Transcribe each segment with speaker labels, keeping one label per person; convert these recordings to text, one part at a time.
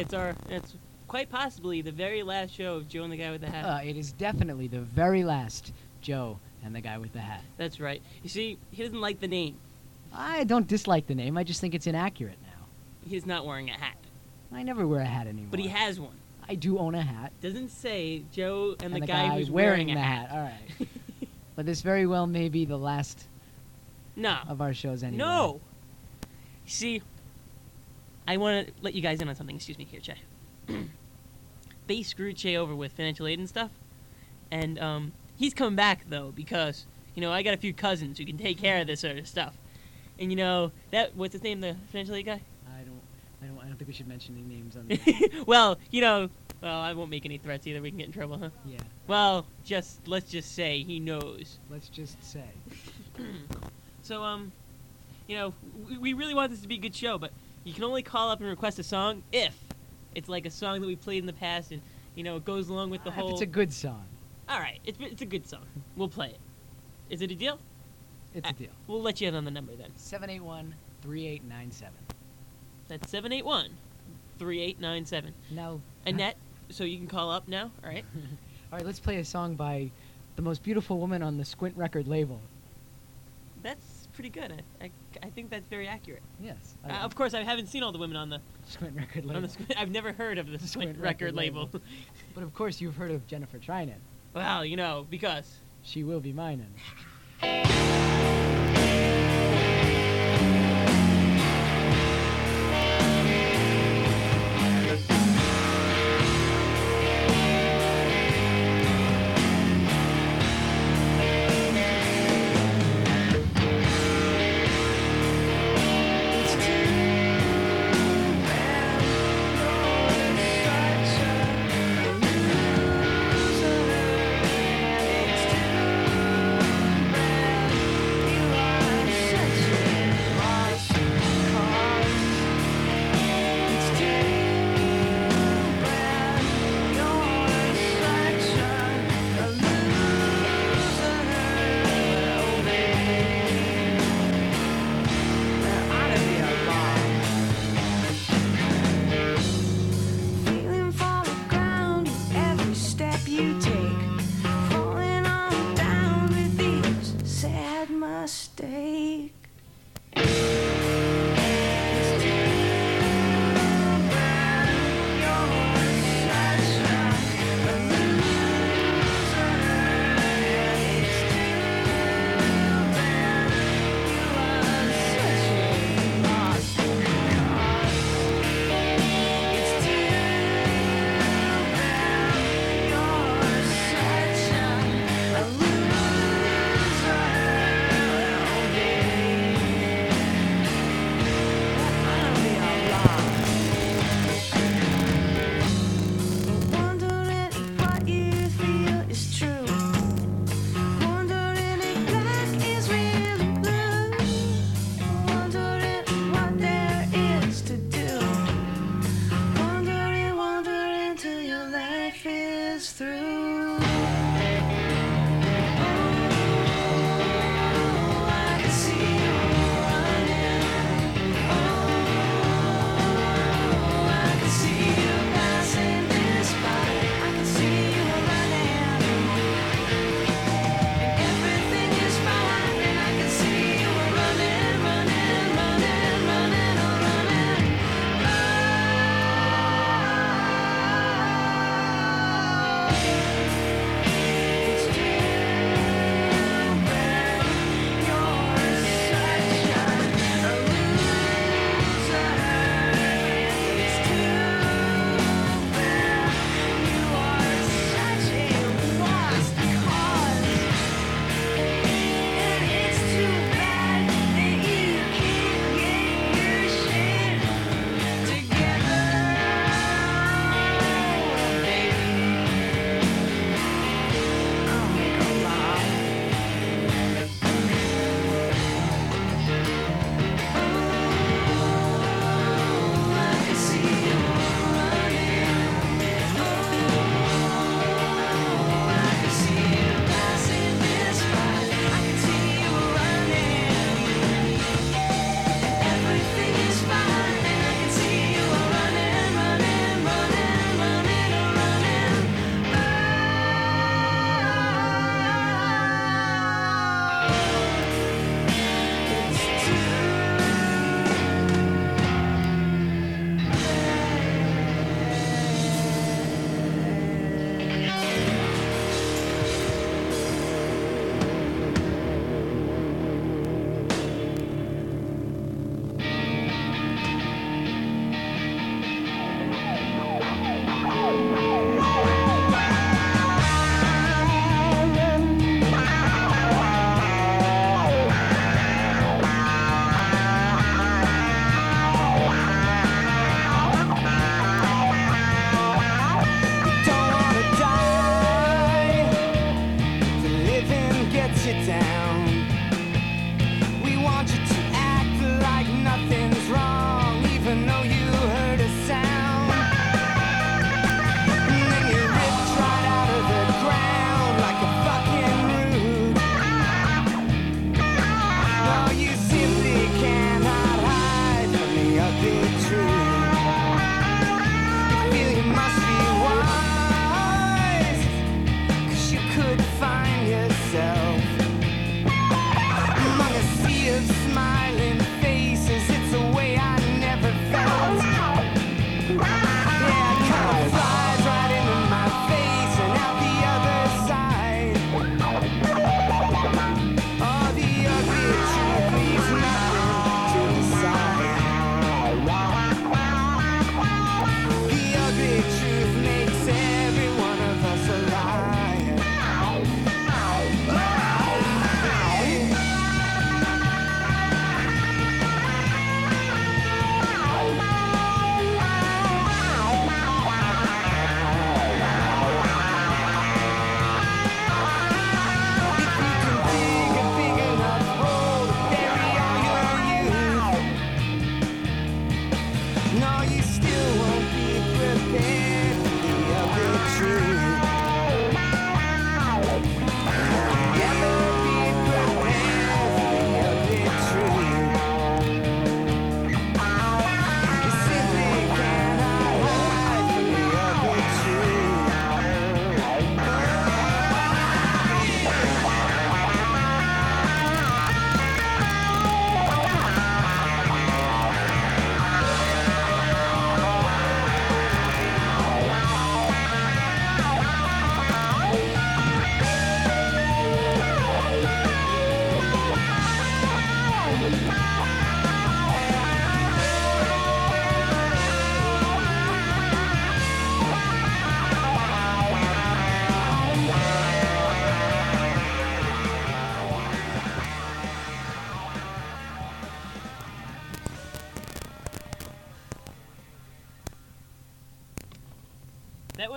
Speaker 1: It's our it's quite possibly the very last show of Joe and the Guy with the Hat.
Speaker 2: Uh, it is definitely the very last Joe and the guy with the hat.
Speaker 1: That's right. You see, he doesn't like the name.
Speaker 2: I don't dislike the name. I just think it's inaccurate now.
Speaker 1: He's not wearing a hat,
Speaker 2: I never wear a hat anymore.
Speaker 1: but he has one.
Speaker 2: I do own a hat.
Speaker 1: Doesn't say Joe and,
Speaker 2: And,
Speaker 1: the, guy, who's
Speaker 2: wearing,
Speaker 1: a
Speaker 2: the hat. All right. but this very well may be the last
Speaker 1: no.
Speaker 2: of our shows anyway.
Speaker 1: No. See, I want to let you guys in on something. Excuse me, here, Chay. they screwed Chay over with financial aid and stuff, and um, he's coming back though because you know I got a few cousins who can take care of this sort of stuff, and you know that what's his name, the financial aid guy?
Speaker 2: I don't. I don't. I don't think we should mention any names on the.
Speaker 1: well, you know, well I won't make any threats either. We can get in trouble, huh?
Speaker 2: yeah.
Speaker 1: Well, just let's just say he knows.
Speaker 2: Let's just say.
Speaker 1: So, um, you know, we, we really want this to be a good show, but you can only call up and request a song if it's like a song that we played in the past, and you know, it goes along with the
Speaker 2: Ah,
Speaker 1: whole.
Speaker 2: If it's a good song,
Speaker 1: All right, it's it's a good song. We'll play it. Is it a deal?
Speaker 2: it's a
Speaker 1: Uh,
Speaker 2: deal.
Speaker 1: We'll let you in on the number then.
Speaker 2: 781 3897.
Speaker 1: That's 781 3897.
Speaker 2: Now.
Speaker 1: Annette, so you can call up now, all right?
Speaker 2: All right, let's play a song by the most beautiful woman on the Squint record label.
Speaker 1: That's pretty good. I, I, I think that's very accurate.
Speaker 2: Yes.
Speaker 1: Uh, of course, I haven't seen all the women on the
Speaker 2: Squint record label.
Speaker 1: on the. Squint, I've never heard of the Squint,
Speaker 2: Squint
Speaker 1: record,
Speaker 2: record
Speaker 1: label.
Speaker 2: label. But of course, you've heard of Jennifer Trynin.
Speaker 1: well, you know, because
Speaker 2: She will be mine.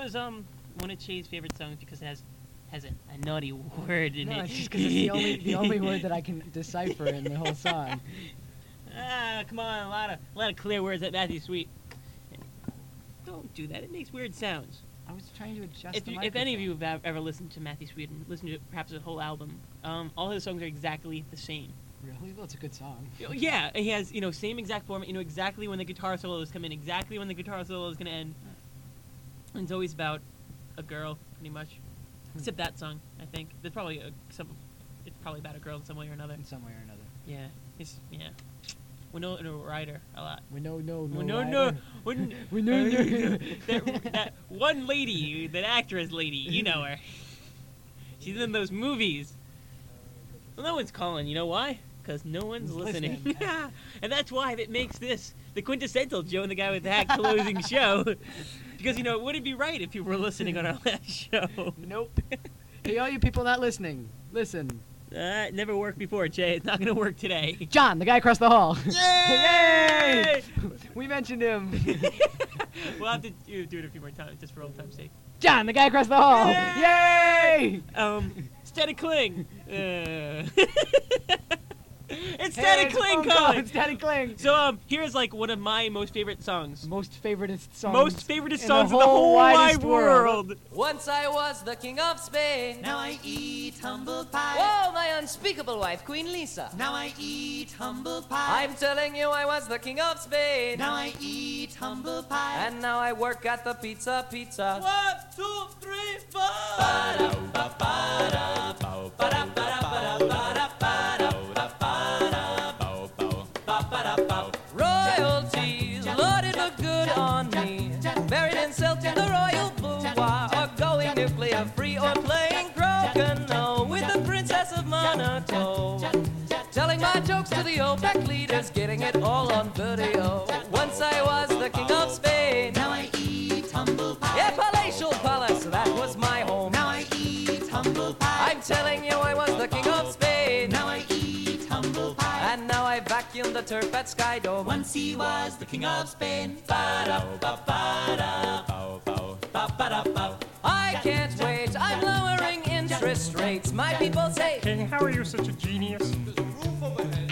Speaker 1: Was um one of Chay's favorite songs because it has has a, a naughty word in
Speaker 2: No,
Speaker 1: it.
Speaker 2: it's just because it's the only the only word that I can decipher in the whole song.
Speaker 1: Ah, come on, a lot of a lot of clear words at Matthew Sweet. Don't do that. It makes weird sounds.
Speaker 2: I was trying to adjust
Speaker 1: If,
Speaker 2: the
Speaker 1: you, if any of you have ever listened to Matthew Sweet and listened to perhaps a whole album, um, all his songs are exactly the same.
Speaker 2: Really? Well, it's a good song.
Speaker 1: Yeah, he has you know same exact format. You know exactly when the guitar solos come in, exactly when the guitar solo is gonna end. And it's always about a girl, pretty much. Hmm. Except that song, I think. There's probably a, some. It's probably about a girl in some way or another.
Speaker 2: In some way or another.
Speaker 1: Yeah, it's yeah. Winona Ryder a lot.
Speaker 2: We know, no, no.
Speaker 1: Winona,
Speaker 2: rider.
Speaker 1: Win-
Speaker 2: We know, no, no.
Speaker 1: that, that one lady, that actress lady, you know her. She's in those movies. Well, no one's calling. You know why? Because no one's
Speaker 2: Who's
Speaker 1: listening.
Speaker 2: listening?
Speaker 1: and that's why it makes this the quintessential Joe and the Guy with the Hat closing show. Because, you know, it wouldn't be right if people were listening on our last show.
Speaker 2: Nope. hey, all you people not listening, listen.
Speaker 1: Uh, it never worked before, Jay. It's not going to work today.
Speaker 2: John, the guy across the hall.
Speaker 1: Yay!
Speaker 2: we mentioned him.
Speaker 1: we'll have to do, do it a few more times, just for old time's sake.
Speaker 2: John, the guy across the hall.
Speaker 1: Yay!
Speaker 2: Yay!
Speaker 1: Um, Steady Kling. Uh, it's
Speaker 2: Hey,
Speaker 1: Steady
Speaker 2: it's a
Speaker 1: Kling
Speaker 2: phone call.
Speaker 1: calling.
Speaker 2: It's Daddy Kling.
Speaker 1: So um, here's like one of my most favorite songs.
Speaker 2: Most favoriteest songs.
Speaker 1: Most favorite
Speaker 2: in
Speaker 1: songs in the whole wide world.
Speaker 3: Once I was the king of Spain.
Speaker 4: Now I eat humble pie.
Speaker 3: Whoa, my unspeakable wife, Queen Lisa.
Speaker 4: Now I eat humble pie.
Speaker 3: I'm telling you, I was the king of Spain.
Speaker 4: Now I eat humble pie.
Speaker 3: And now I work at the pizza pizza.
Speaker 4: one, two, three, four.
Speaker 3: Royalties to leaders, getting it all on video. Once I was the king of Spain.
Speaker 4: Now I eat humble pie.
Speaker 3: Yeah, palatial palace, that was my home.
Speaker 4: Now I eat humble pie.
Speaker 3: I'm telling you, I was the king of Spain.
Speaker 4: Now I eat humble pie.
Speaker 3: And now I vacuum the turf at Skydome.
Speaker 4: Once he was the king of Spain.
Speaker 3: I can't wait, I'm lowering interest rates. My people say,
Speaker 5: King, how are you such a genius?
Speaker 6: I'm full of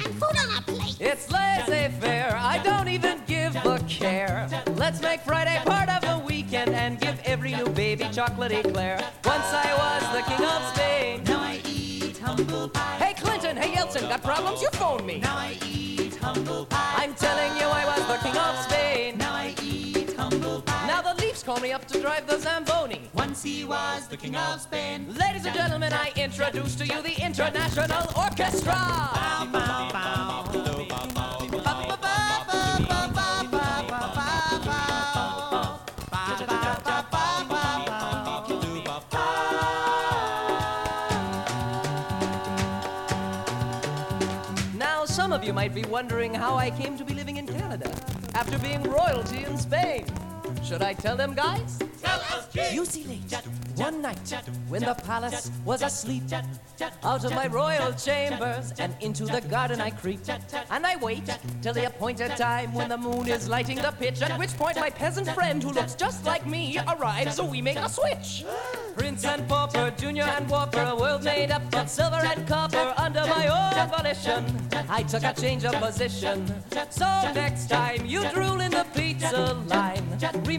Speaker 3: holiday fair. I don't even give a care. Let's make Friday part of the weekend and give every new baby chocolate eclair. Once I was the king of Spain.
Speaker 7: Now I eat humble pie.
Speaker 3: Hey Clinton, hey Yeltsin, got problems? You phone me.
Speaker 7: Now I eat humble pie.
Speaker 3: I'm telling you I was the king of Spain.
Speaker 7: Now I eat humble pie.
Speaker 3: Now the Leafs call me up to drive the Zamboni.
Speaker 7: Once he was the king of Spain.
Speaker 3: Ladies and gentlemen, I introduce to you the International Orchestra. Now, might be wondering how I came to be living in Canada after being royalty in Spain. Should I tell them, guys? You see, late one night when the palace was asleep, out of my royal chambers and into the garden I creep, and I wait till the appointed time when the moon is lighting the pitch. At which point my peasant friend, who looks just like me, arrives, so we make a switch. Prince and pauper, junior and whopper, a world made up of silver and copper under my own volition. I took a change of position. So next time you drool in the pizza line,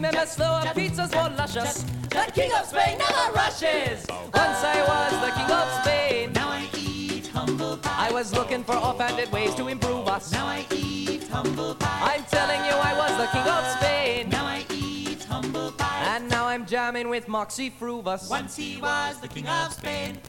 Speaker 3: remember slower pizzas more luscious. The king of Spain never rushes. Once I was the king of Spain.
Speaker 7: Now I eat humble pie.
Speaker 3: I was looking for offhanded ways to improve us.
Speaker 7: Now I eat humble pie.
Speaker 3: I'm telling you, I was the king of Spain.
Speaker 7: Now I eat humble pie.
Speaker 3: And now I'm jamming with Moxy Früvous.
Speaker 7: Once he was the king of Spain.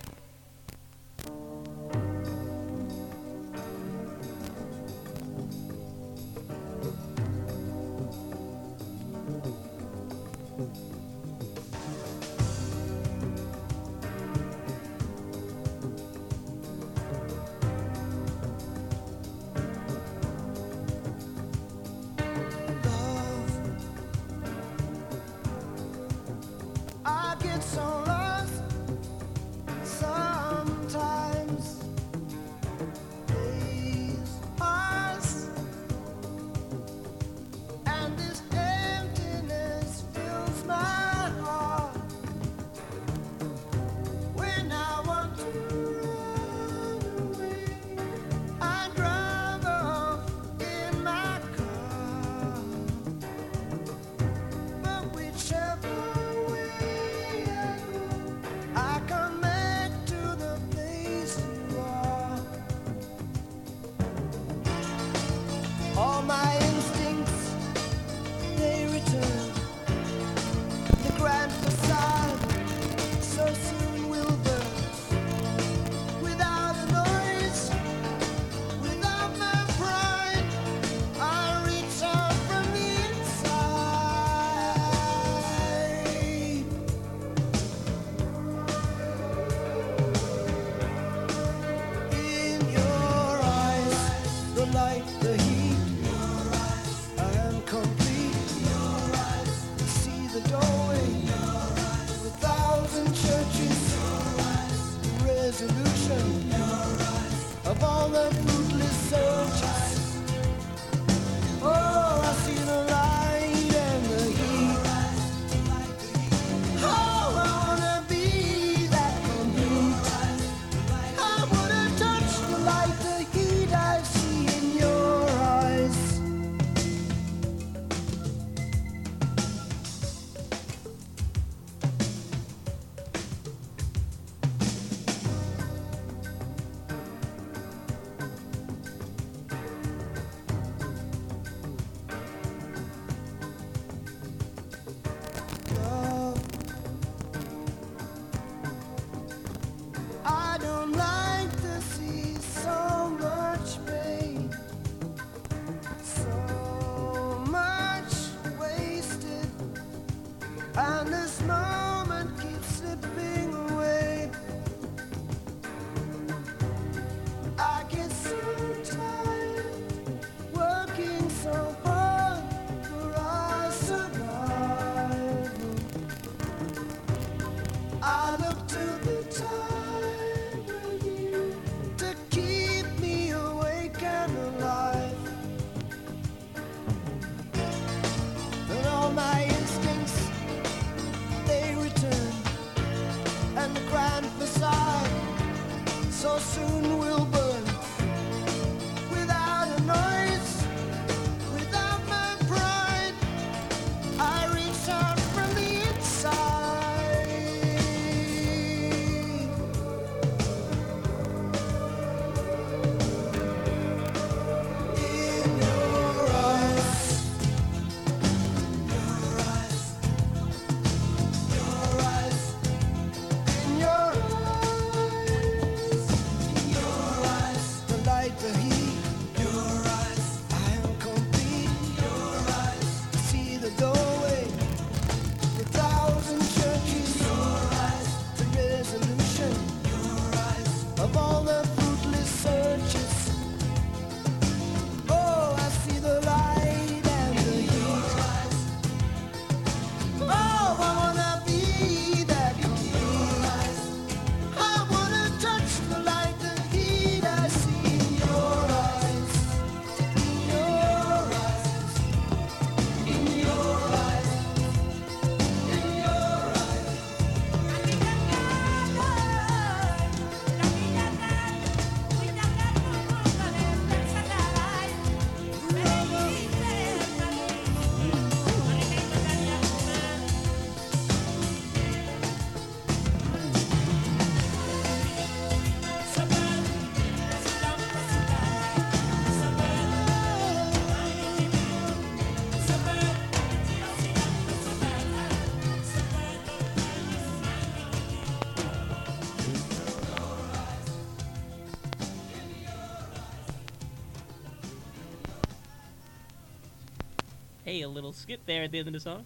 Speaker 1: Little skip there at the end of the song.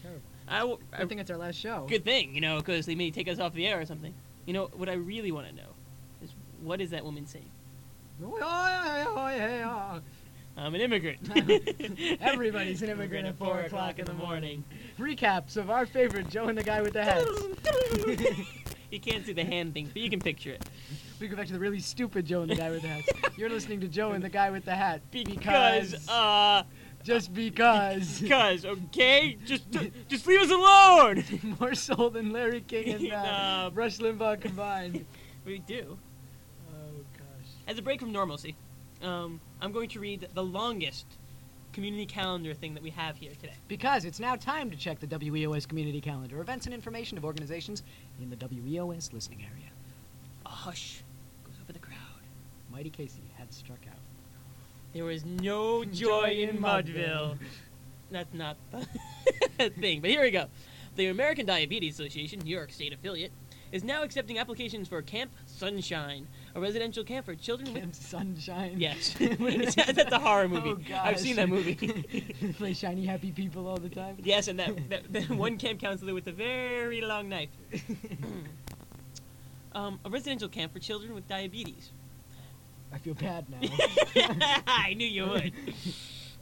Speaker 2: Terrible.
Speaker 1: I, w- I-
Speaker 2: think it's our last show.
Speaker 1: good thing, you know, because they may take us off the air or something. You know, what I really want to know is what is that woman saying? I'm an immigrant.
Speaker 2: Everybody's an immigrant at 4 o'clock in the morning. Recaps of our favorite Joe and the guy with the hats.
Speaker 1: you can't see the hand thing, but you can picture it.
Speaker 2: we go back to the really stupid Joe and the guy with the hats. You're listening to Joe and the guy with the hat.
Speaker 1: Because, uh,
Speaker 2: just because.
Speaker 1: because, okay, just, just leave us alone.
Speaker 2: More soul than Larry King and uh. Rush Limbaugh combined.
Speaker 1: we do.
Speaker 2: Oh gosh.
Speaker 1: As a break from normalcy, um, I'm going to read the longest community calendar thing that we have here today.
Speaker 2: Because it's now time to check the WEOS community calendar, events and information of organizations in the WEOS listening area.
Speaker 1: A hush goes over the crowd.
Speaker 2: Mighty Casey had struck out.
Speaker 1: There was no joy in Mudville. That's not the thing, but here we go. The American Diabetes Association, New York State affiliate, is now accepting applications for Camp Sunshine, a residential camp for children with.
Speaker 2: Camp Sunshine.
Speaker 1: Yes, that's a horror movie.
Speaker 2: Oh,
Speaker 1: I've seen that
Speaker 2: gosh.
Speaker 1: movie.
Speaker 2: Play shiny happy people all the time.
Speaker 1: yes, and that, that, that one camp counselor with a very long knife. um, a residential camp for children with diabetes.
Speaker 2: I feel bad now.
Speaker 1: I knew you would.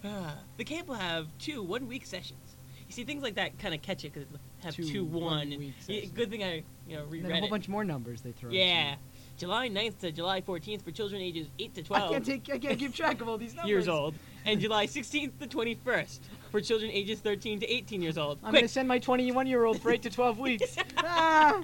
Speaker 1: The camp will have two one-week sessions. You see, things like that kind of catch it because it have
Speaker 2: Two
Speaker 1: two, one.
Speaker 2: one-week sessions.
Speaker 1: good thing I, you know,
Speaker 2: and then a whole
Speaker 1: it.
Speaker 2: bunch more numbers they throw.
Speaker 1: yeah, July 9th to July 14th for children ages 8 to 12.
Speaker 2: I
Speaker 1: 12
Speaker 2: can't take. I can't keep track of all these numbers.
Speaker 1: years old, and July 16th to 21st for children ages 13 to 18 years old.
Speaker 2: I'm gonna send my 21 year old for eight to 12 weeks. ah!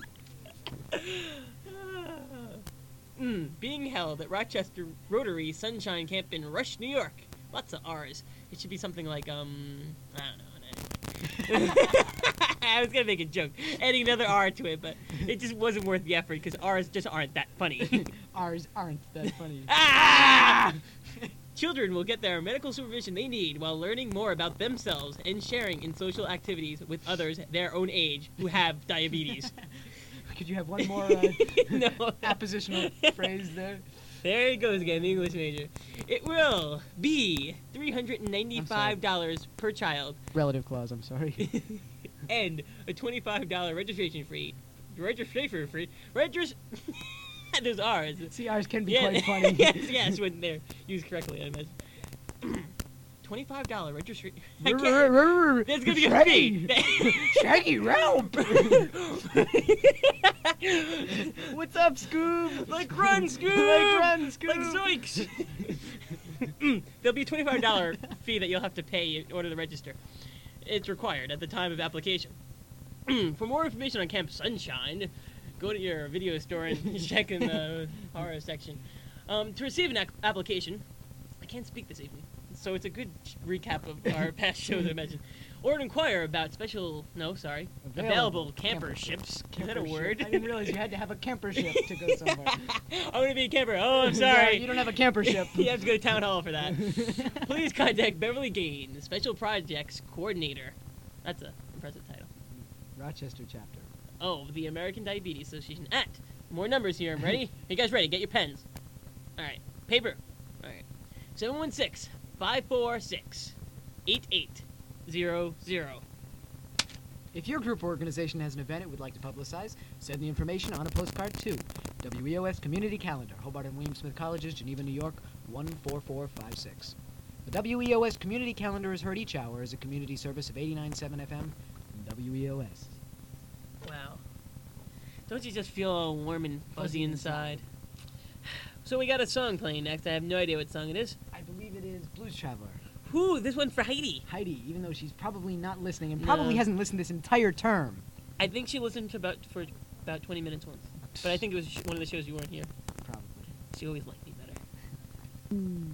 Speaker 1: Mm, being held at Rochester Rotary Sunshine Camp in Rush, New York. Lots of R's. It should be something like, um, I don't know. I was gonna make a joke, adding another R to it, but it just wasn't worth the effort because R's just aren't that funny.
Speaker 2: Ours aren't that funny.
Speaker 1: ah! Children will get their medical supervision they need while learning more about themselves and sharing in social activities with others their own age who have diabetes.
Speaker 2: Could you have one more uh,
Speaker 1: no.
Speaker 2: appositional phrase there?
Speaker 1: There he goes again, the English major. It will be $395 per child
Speaker 2: Relative clause. I'm sorry.
Speaker 1: and a $25 registration fee. Registration fee? Regis. Those R's.
Speaker 2: See, ours can be
Speaker 1: Yeah,
Speaker 2: quite funny.
Speaker 1: yes, yes, when they're used correctly, I imagine. $25 registration. I can't. That's gonna be a
Speaker 2: Shaggy.
Speaker 1: fee.
Speaker 2: Shaggy Relp. What's up, Scoob?
Speaker 1: like run, Scoob!
Speaker 2: Like run, Scoob.
Speaker 1: Like zoinks! Mm, There'll be a twenty-five dollar fee that you'll have to pay in order to register. It's required at the time of application. For more information on Camp Sunshine, go to your video store and check in the horror section. Um, to receive an ac- application, I can't speak this evening, so it's a good recap of our past shows I imagine. Or to inquire about special, no, sorry, available, camper, ships. Is that a word?
Speaker 2: ship. I didn't realize you had to have a camper ship to go somewhere.
Speaker 1: I'm gonna be a camper. Oh, I'm sorry.
Speaker 2: you don't have a camper ship.
Speaker 1: you have to go to town hall for that. Please contact Beverly Gain, the Special Projects Coordinator. That's a impressive title.
Speaker 2: Rochester chapter.
Speaker 1: Oh, the American Diabetes Association at. More numbers here. I'm ready. you guys ready? Get your pens. All right. Paper. All right. 716 546 8800.
Speaker 2: If your group or organization has an event it would like to publicize, send the information on a postcard to WEOS Community Calendar, Hobart and William Smith Colleges, Geneva, New York, 14456. The WEOS Community Calendar is heard each hour as a community service of 89.7 FM and WEOS.
Speaker 1: Wow. Don't you just feel all warm and fuzzy,
Speaker 2: Fuzzy
Speaker 1: inside? So we got a song playing next. I have no idea what song it is.
Speaker 2: I believe it is Blues Traveler.
Speaker 1: Whoo, this one for Heidi.
Speaker 2: Heidi, even though she's probably not listening and probably
Speaker 1: No.
Speaker 2: hasn't listened this entire term.
Speaker 1: I think she listened to about for about 20 minutes once. But I think it was sh- one of the shows you weren't here.
Speaker 2: Probably.
Speaker 1: She always liked me better.
Speaker 4: Hmm.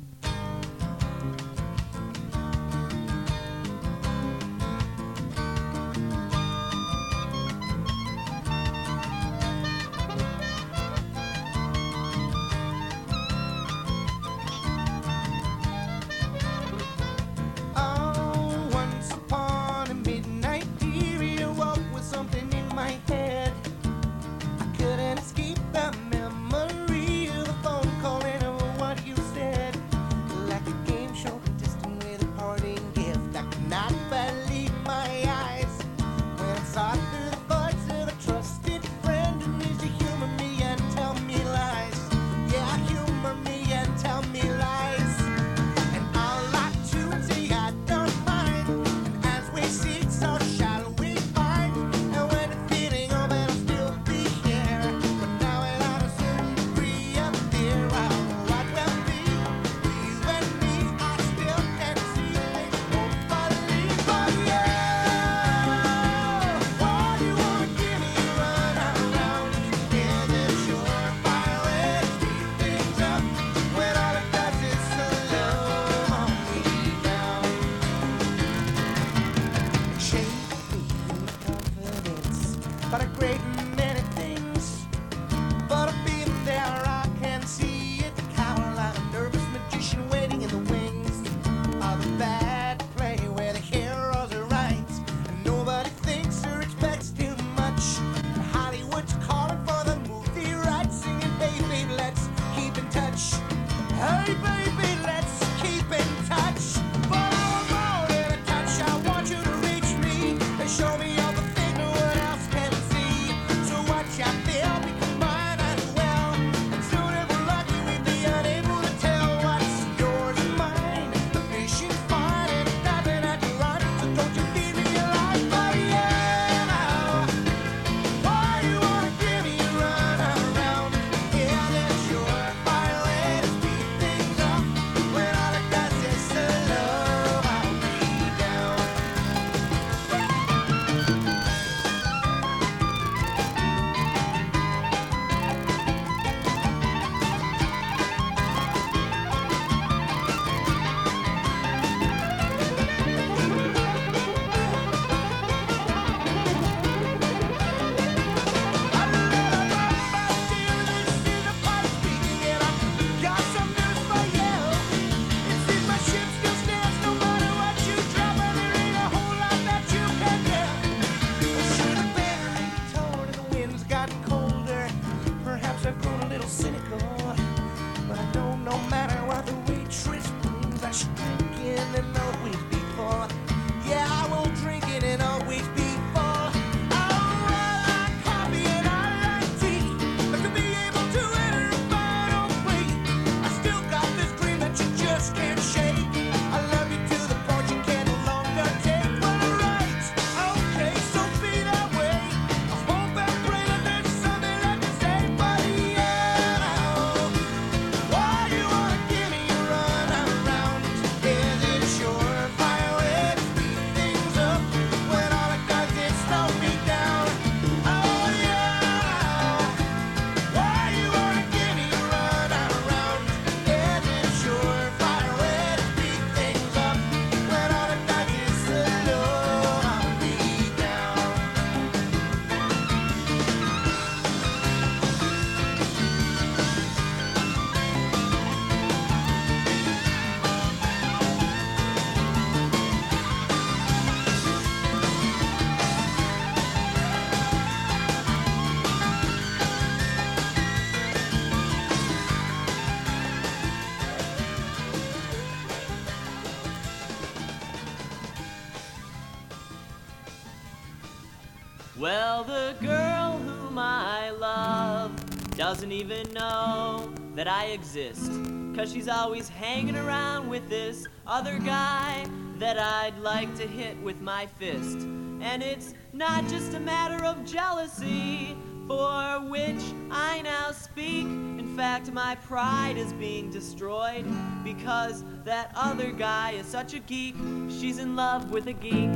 Speaker 4: Doesn't even know that I exist. Cause she's always hanging around with this other guy that I'd like to hit with my fist. And it's not just a matter of jealousy for which I now speak. In fact, my pride is being destroyed because that other guy is such a geek. She's in love with a geek.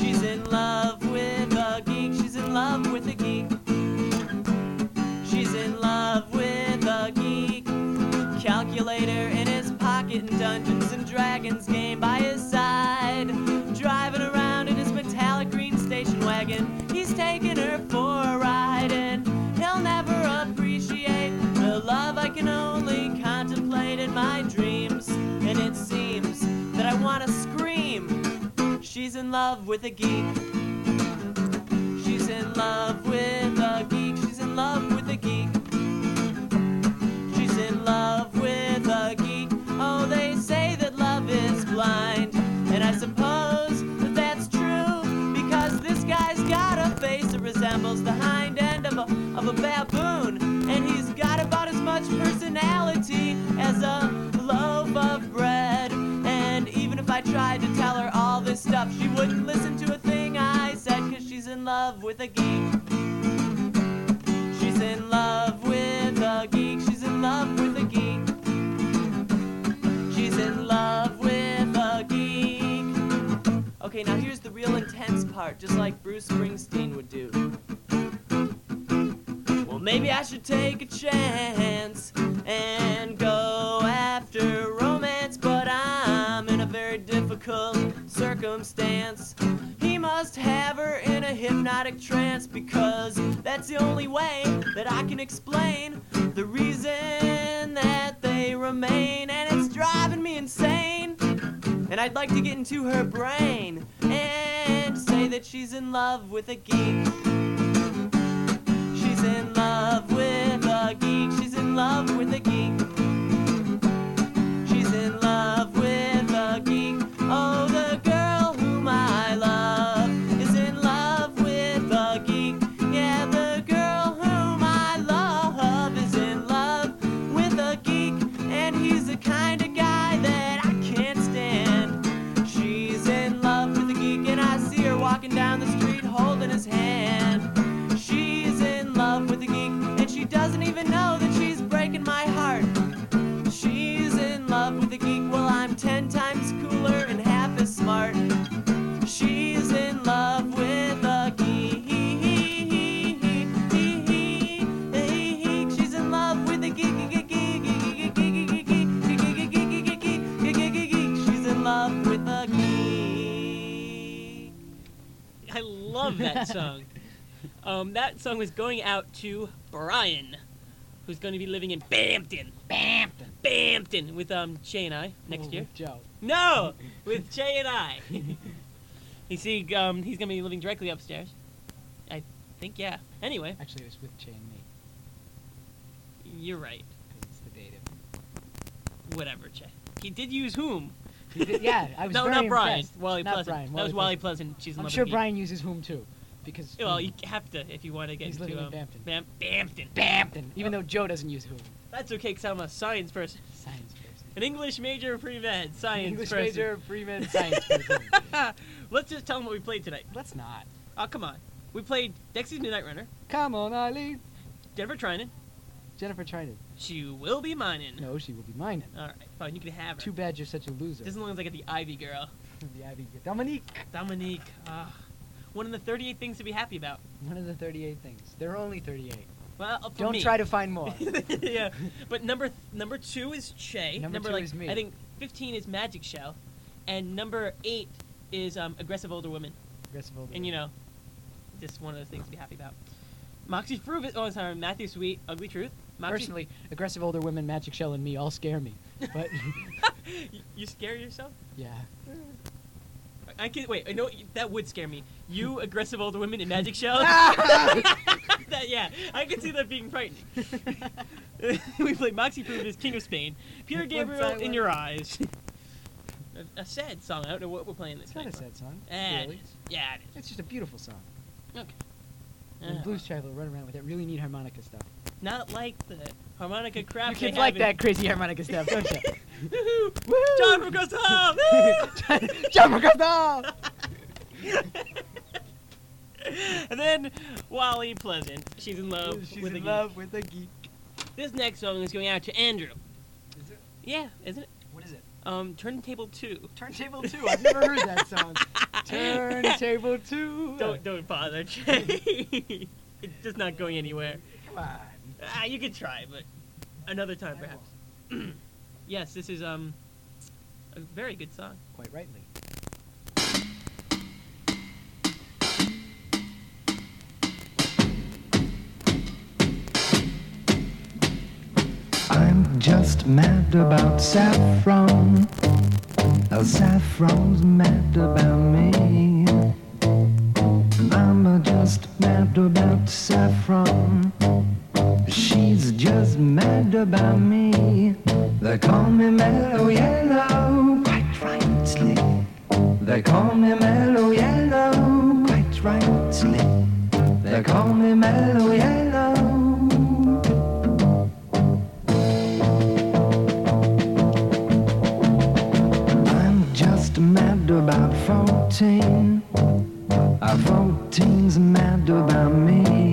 Speaker 4: She's in love with a geek. She's in love with a geek. Calculator in his pocket and Dungeons and Dragons game by his side. Driving around in his metallic green station wagon. He's taking her for a ride and he'll never appreciate the love I can only contemplate in my dreams. And it seems that I want to scream. She's in love with a geek. She's in love with a geek. She's in love with a geek. She's in love blind. And I suppose that that's true because this guy's got a face that resembles the hind end of a, of a baboon. And he's got about as much personality as a loaf of bread. And even if I tried to tell her all this stuff, she wouldn't listen to a thing I said because she's in love with a geek. She's in love with a geek. She's in love with a geek. She's in love. Okay, now here's the real intense part, just like Bruce Springsteen would do. Well, maybe I should take a chance and go after romance, but I'm in a very difficult circumstance. He must have her in a hypnotic trance because that's the only way that I can explain the reason that they remain, and it's driving me insane. And I'd like to get into her brain and say that she's in love with a geek. She's in love with a geek. She's in love with a geek.
Speaker 1: That song. Um, that song was going out to Brian, who's going to be living in Bampton.
Speaker 2: Bampton.
Speaker 1: Bampton with um Chay and I next
Speaker 2: Oh,
Speaker 1: year.
Speaker 2: with Joe.
Speaker 1: No, with Chay and I. you see, um, he's gonna be living directly upstairs. I think, yeah. Anyway,
Speaker 2: Actually, it was with Jay and me
Speaker 1: you're right.
Speaker 2: because it's the dative.
Speaker 1: Whatever, Chay. He did use whom?
Speaker 2: Did- yeah, I was
Speaker 1: no,
Speaker 2: very
Speaker 1: not Brian.
Speaker 2: impressed.
Speaker 1: Wally
Speaker 2: Not
Speaker 1: Pleasant.
Speaker 2: Brian,
Speaker 1: that was
Speaker 2: Wally
Speaker 1: Wally Pleasant. She's in
Speaker 2: I'm
Speaker 1: love
Speaker 2: sure Brian uses whom too, because
Speaker 1: Well, you have to if you want to get
Speaker 2: He's
Speaker 1: into
Speaker 2: living in
Speaker 1: um,
Speaker 2: Bampton.
Speaker 1: Bam- Bampton.
Speaker 2: Bampton. Even though Joe doesn't use whom.
Speaker 1: That's okay, because I'm a science person.
Speaker 2: Science person.
Speaker 1: An English major, pre-med, science
Speaker 2: English
Speaker 1: person.
Speaker 2: major, pre-med, science person.
Speaker 1: Let's just tell them what we played tonight.
Speaker 2: Let's not.
Speaker 1: Oh, come on. We played Dexy's Midnight Runner,
Speaker 2: Come on, Eileen.
Speaker 1: Jennifer Trynin.
Speaker 2: Jennifer Trynin.
Speaker 1: She will be mining.
Speaker 2: No, she will be mining.
Speaker 1: All right, fine. You can have her.
Speaker 2: Too bad you're such a loser.
Speaker 1: Doesn't look like I get the Ivy girl.
Speaker 2: the Ivy. Girl. Dominique.
Speaker 1: Dominique. ah, one of the 38 things to be happy about.
Speaker 2: One of the 38 things. There are only 38.
Speaker 1: Well,
Speaker 2: Don't
Speaker 1: me.
Speaker 2: try to find more.
Speaker 1: yeah, but number th- number two is Chay.
Speaker 2: Number two
Speaker 1: like,
Speaker 2: is me.
Speaker 1: I think 15 is Magic Shell, and number eight is um, aggressive older women.
Speaker 2: Aggressive older
Speaker 1: And you know, just one of the things to be happy about. Moxy Früvous. Oh, sorry, Matthew Sweet. Ugly Truth. Moxy,
Speaker 2: Personally, aggressive older women, Magic Shell, and me all scare me. But
Speaker 1: you, you scare yourself?
Speaker 2: yeah,
Speaker 1: I can wait. I know that would scare me. You aggressive older women in Magic Shell. that yeah, I can see that being frightening. we played Moxy Früvous as King of Spain. Peter Gabriel in your eyes. a, a sad song. I don't know what we're playing this
Speaker 2: it's not a sad song.
Speaker 1: Eh,
Speaker 2: really.
Speaker 1: it is. Yeah, it
Speaker 2: It's just a beautiful song.
Speaker 1: Okay.
Speaker 2: And
Speaker 1: Uh,
Speaker 2: Blues Traveler run around with that really neat harmonica stuff.
Speaker 1: not like the harmonica crap.
Speaker 2: you kids like that crazy harmonica stuff, don't you?
Speaker 1: In- Woohoo!
Speaker 2: Woo!
Speaker 1: John from Gustav! Woo!
Speaker 2: John McGrath!
Speaker 1: and then Wally Pleasant. She's in love
Speaker 2: She's
Speaker 1: with a
Speaker 2: in
Speaker 1: geek.
Speaker 2: love with a geek.
Speaker 1: This next song is going out to Andrew.
Speaker 2: Is it?
Speaker 1: Yeah, isn't it?
Speaker 2: What is it?
Speaker 1: Um, Turntable 2.
Speaker 2: Turntable 2. I've never heard that song. Turntable 2.
Speaker 1: Don't don't bother, Jay. it's just not going anywhere.
Speaker 2: Come on.
Speaker 1: Ah, you could try, but another time perhaps. yes, this is um a very good song.
Speaker 2: Quite rightly.
Speaker 8: I'm just mad about saffron. Uh, saffron's mad about me. I'm uh, just mad about saffron. She's just mad about me. They call me mellow yellow, quite rightly. They call me mellow yellow, quite rightly. They call me mellow yellow. I'm just mad about 14. Uh, 14's mad about me.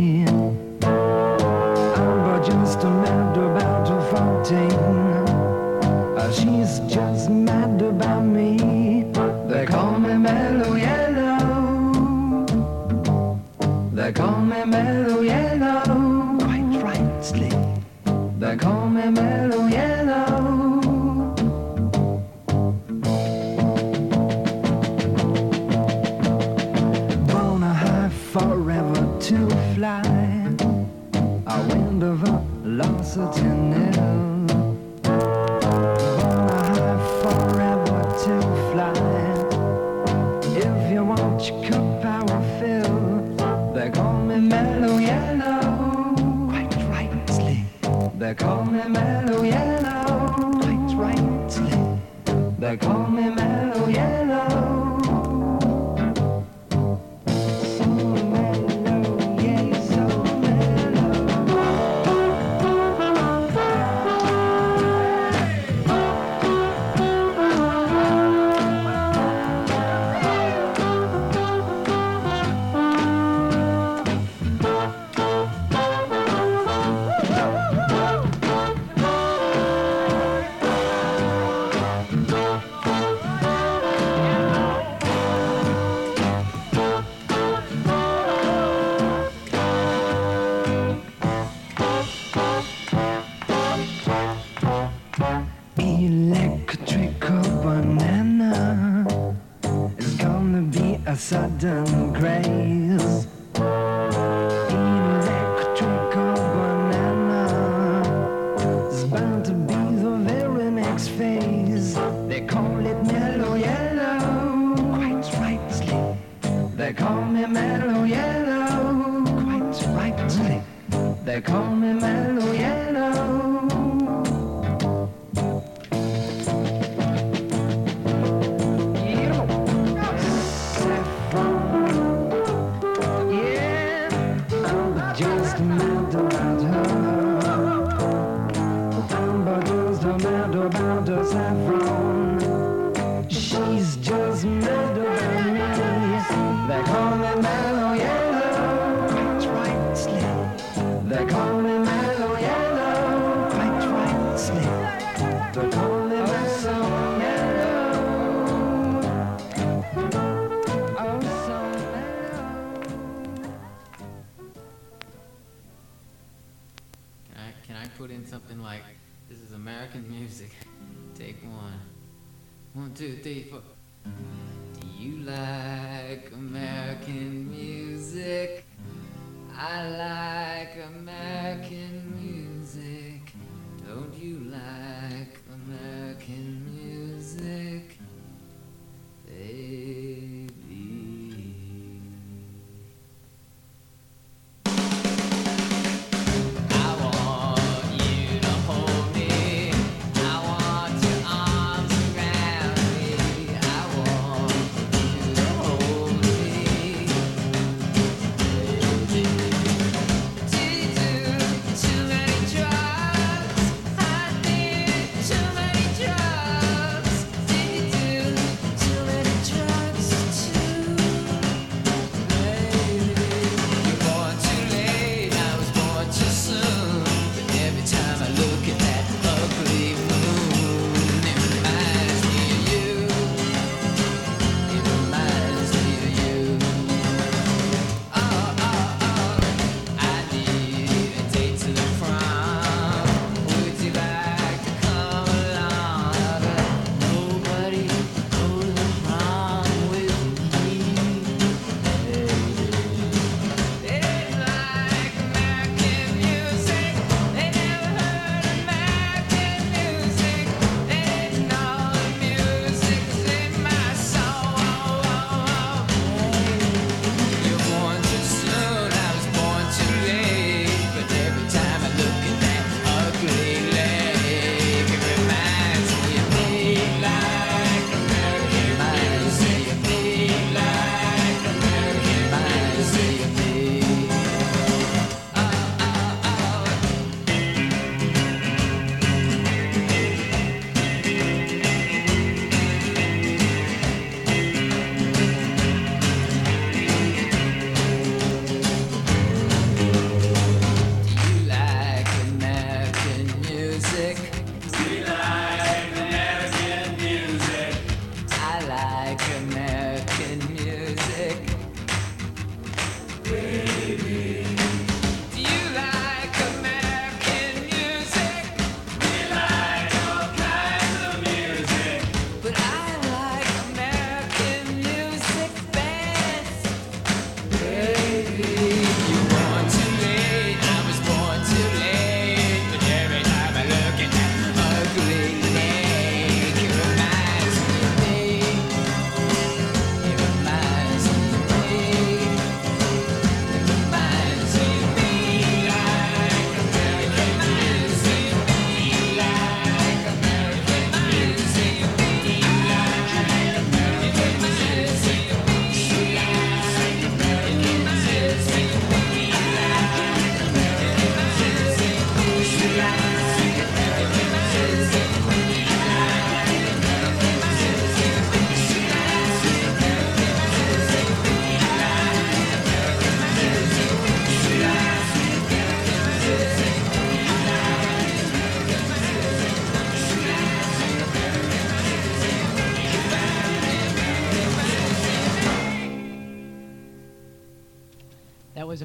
Speaker 8: Call me Mellow Yellow. Wanna high forever to fly. A wind of velocity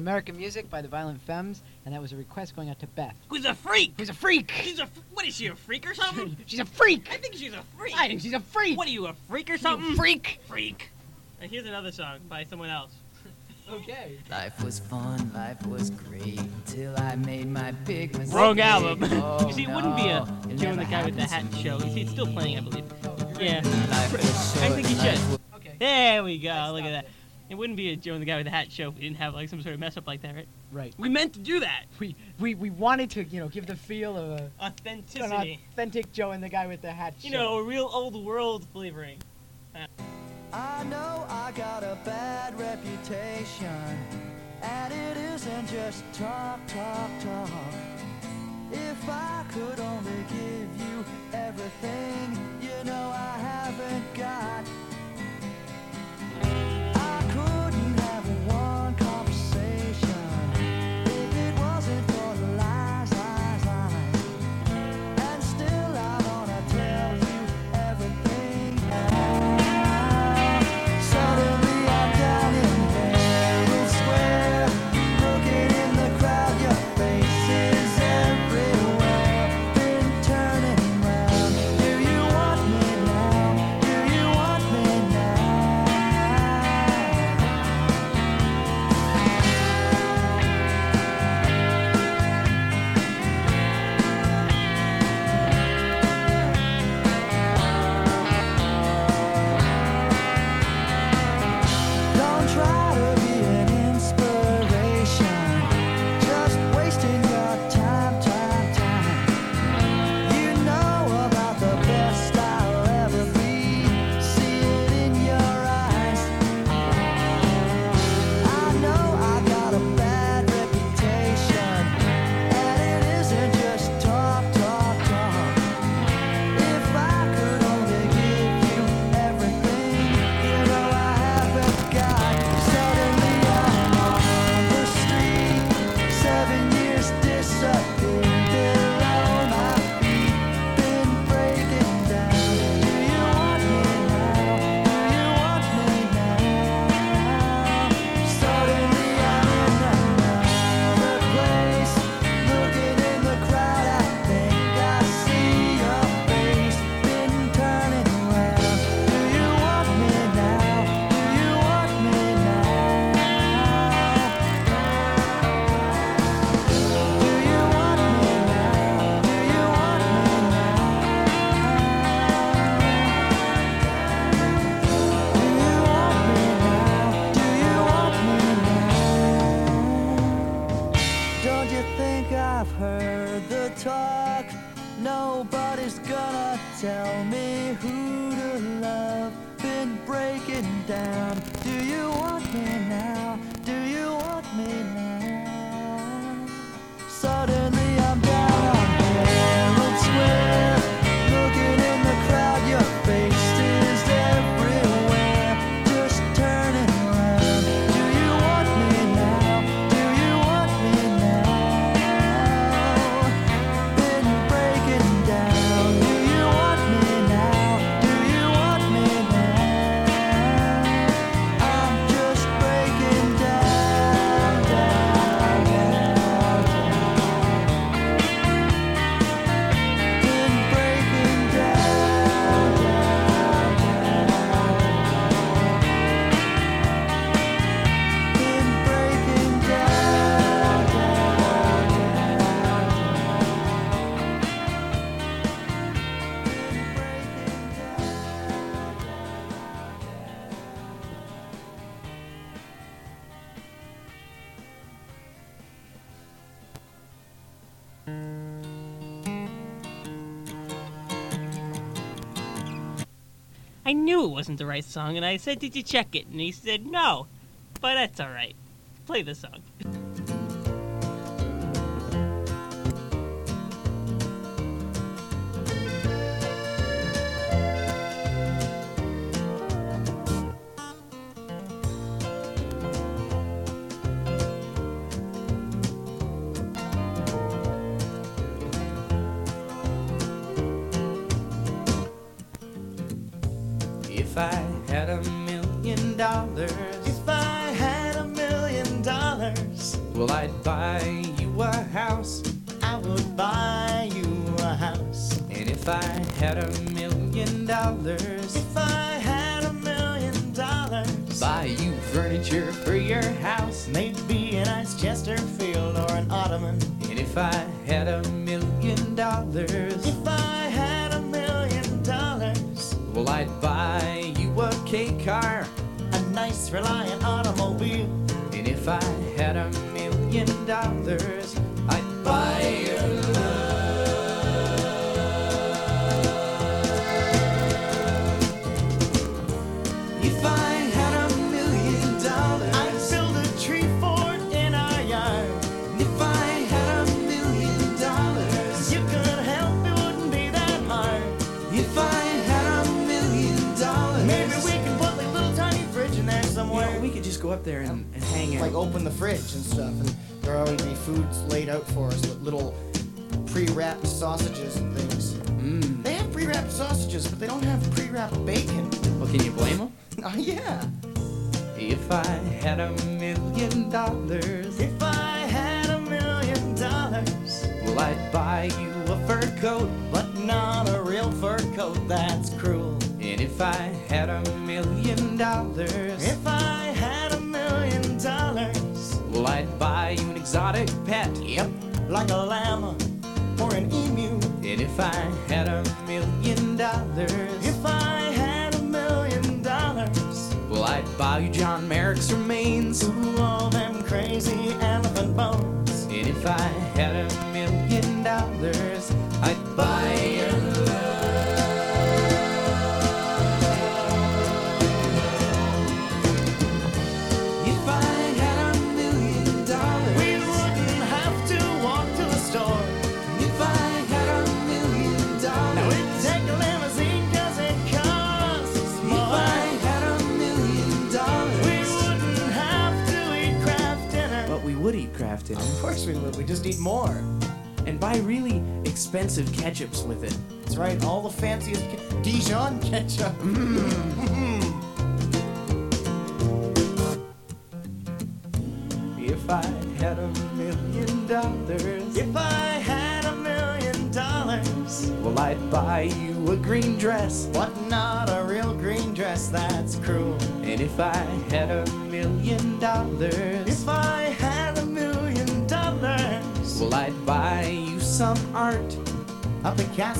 Speaker 3: American Music
Speaker 2: by the Violent Femmes, and that was a request going out to Beth.
Speaker 1: Who's a freak?
Speaker 2: Who's a freak?
Speaker 1: She's a. f- What is she, a freak or something?
Speaker 2: She's a freak!
Speaker 1: I think she's a freak.
Speaker 2: I think she's a freak!
Speaker 1: What are you, a freak or something?
Speaker 2: freak!
Speaker 1: Freak. And here's another song by someone else.
Speaker 2: Okay.
Speaker 3: Life was fun, life was great, till I made my big mistake.
Speaker 1: Wrong album.
Speaker 3: Oh,
Speaker 1: you see, it wouldn't be a
Speaker 3: no, it
Speaker 1: Joe and the guy with the hat
Speaker 3: happened
Speaker 1: show. me. He's still playing, I believe. Oh, yeah.
Speaker 3: Life was
Speaker 1: I think
Speaker 3: he
Speaker 1: should.
Speaker 2: Okay.
Speaker 1: There we go. Look at that. It wouldn't be a Joe and the Guy with the Hat show if we didn't have like some sort of mess up like that, right?
Speaker 2: Right.
Speaker 1: We meant to do that.
Speaker 2: We we, we wanted to, you know, give the feel of a
Speaker 1: authenticity,
Speaker 2: authentic Joe and the Guy with the Hat.
Speaker 1: You know, a real old world flavoring.
Speaker 7: Uh. I know I got a bad reputation, and it isn't just talk, talk, talk. If I could only give you everything, you know I haven't got.
Speaker 1: wasn't the right song, and I said, Did you check it? And he said, No. But that's all right. Play the song.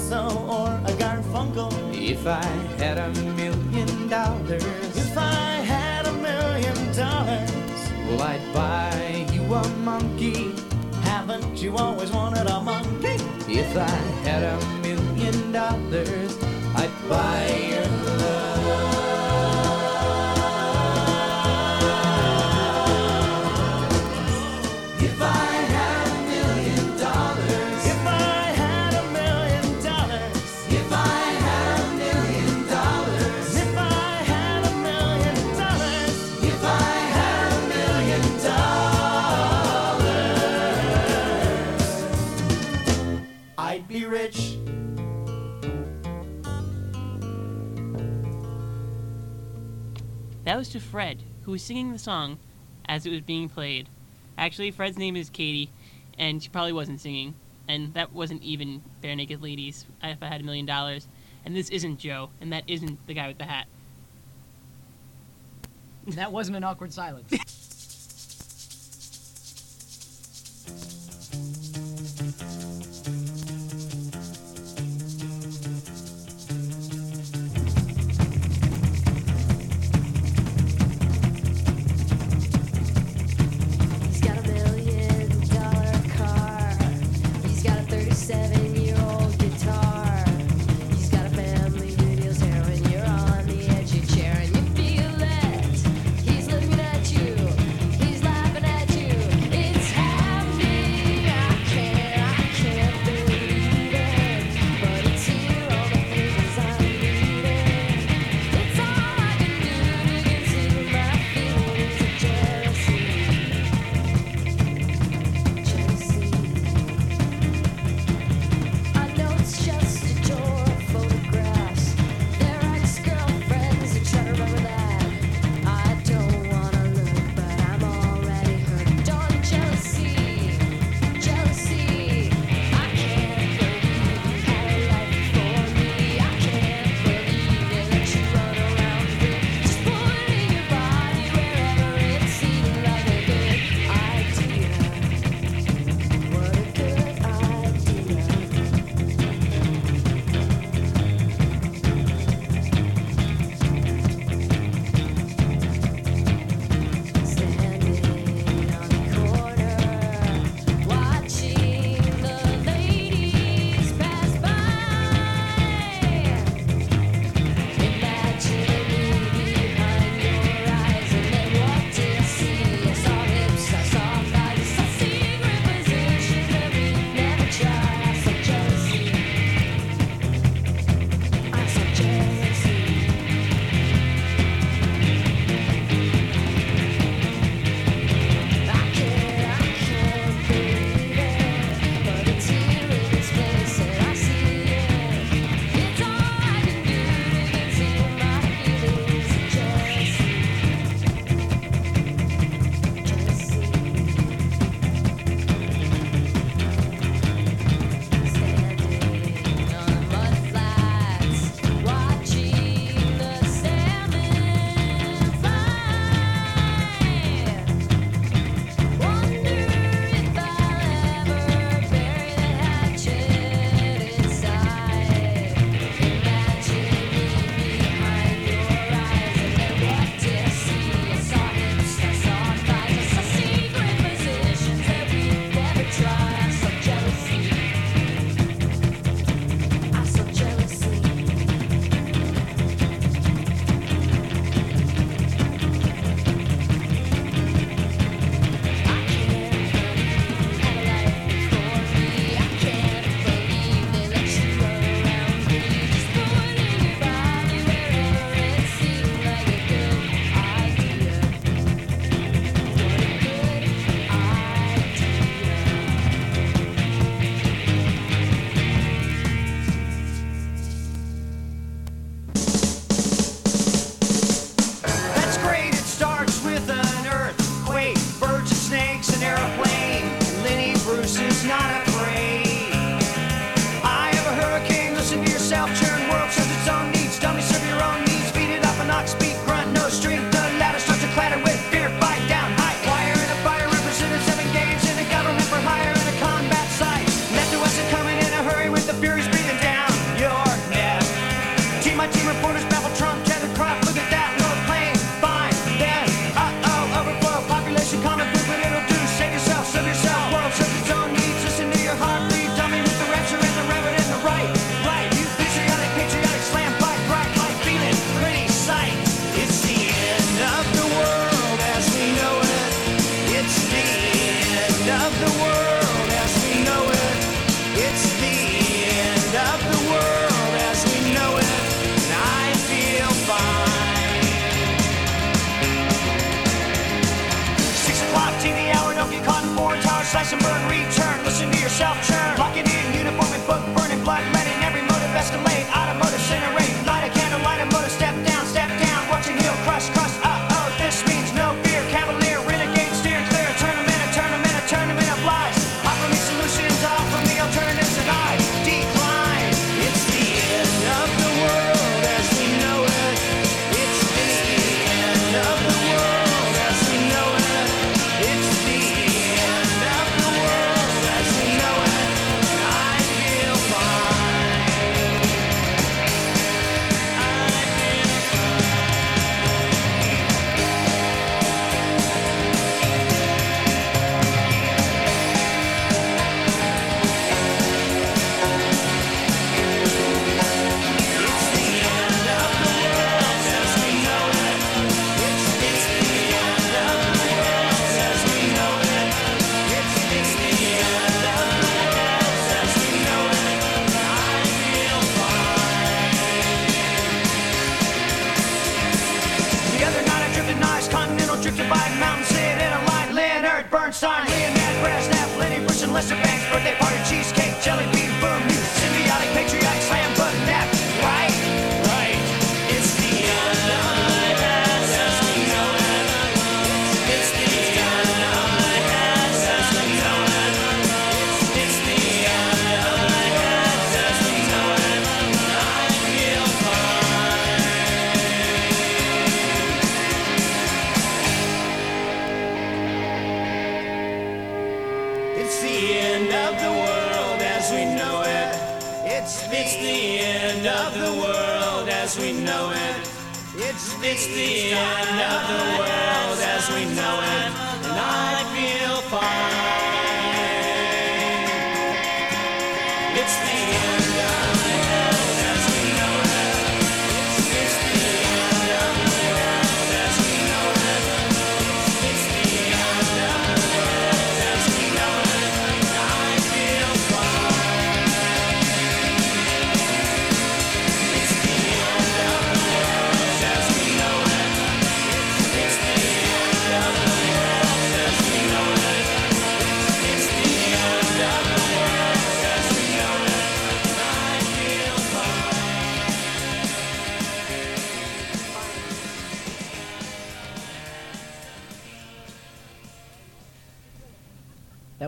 Speaker 9: Or
Speaker 10: a
Speaker 9: Garfunkel.
Speaker 10: If I had a million dollars,
Speaker 9: if I had a million dollars,
Speaker 10: well, I'd buy you a monkey.
Speaker 9: Haven't you always wanted a monkey?
Speaker 10: If I had a I
Speaker 1: was to Fred, who was singing the song as it was being played. Actually, Fred's name is Katie, and she probably wasn't singing. And that wasn't even Barenaked Ladies, if I had a million dollars. And this isn't Joe, and that isn't the guy with the hat.
Speaker 11: That wasn't an awkward silence.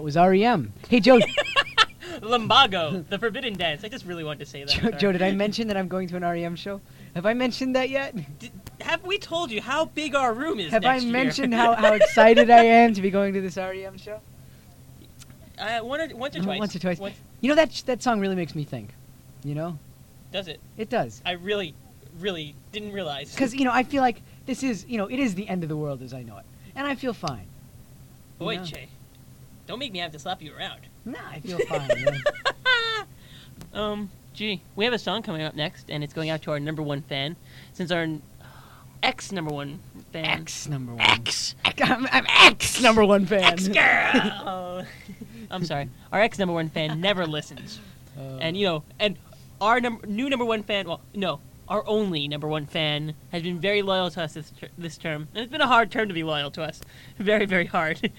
Speaker 2: was REM. Hey, Joe.
Speaker 1: Lumbago, the forbidden dance. I just really wanted to say that.
Speaker 2: Joe. Joe, did I mention that I'm going to an REM show? Have I mentioned that yet?
Speaker 1: Have we told you how big our room is
Speaker 2: Have I mentioned how, how excited I am to be going to this REM show?
Speaker 1: Uh, one or, once or twice.
Speaker 2: Once or twice.
Speaker 1: Once-
Speaker 2: You know that sh- that song really makes me think. You know,
Speaker 1: does it?
Speaker 2: it does.
Speaker 1: I really, really didn't realize.
Speaker 2: Because you know, I feel like this is you know it is the end of the world as I know it, and I feel fine. you know?
Speaker 1: Chay, don't make me have to slap you around.
Speaker 2: Nah, I feel fine.
Speaker 1: Um, gee, we have a song coming up next, and it's going out to our number one fan. Since our n- ex number one fan.
Speaker 2: X number one.
Speaker 1: X.
Speaker 2: I'm, I'm X number one fan.
Speaker 1: X girl. I'm sorry. Our ex number one fan never listens,
Speaker 2: Uh,
Speaker 1: and you know, and our num- new number one fan. Well, no, our only number one fan has been very loyal to us this ter- this term, and it's been a hard term to be loyal to us. Very, very hard.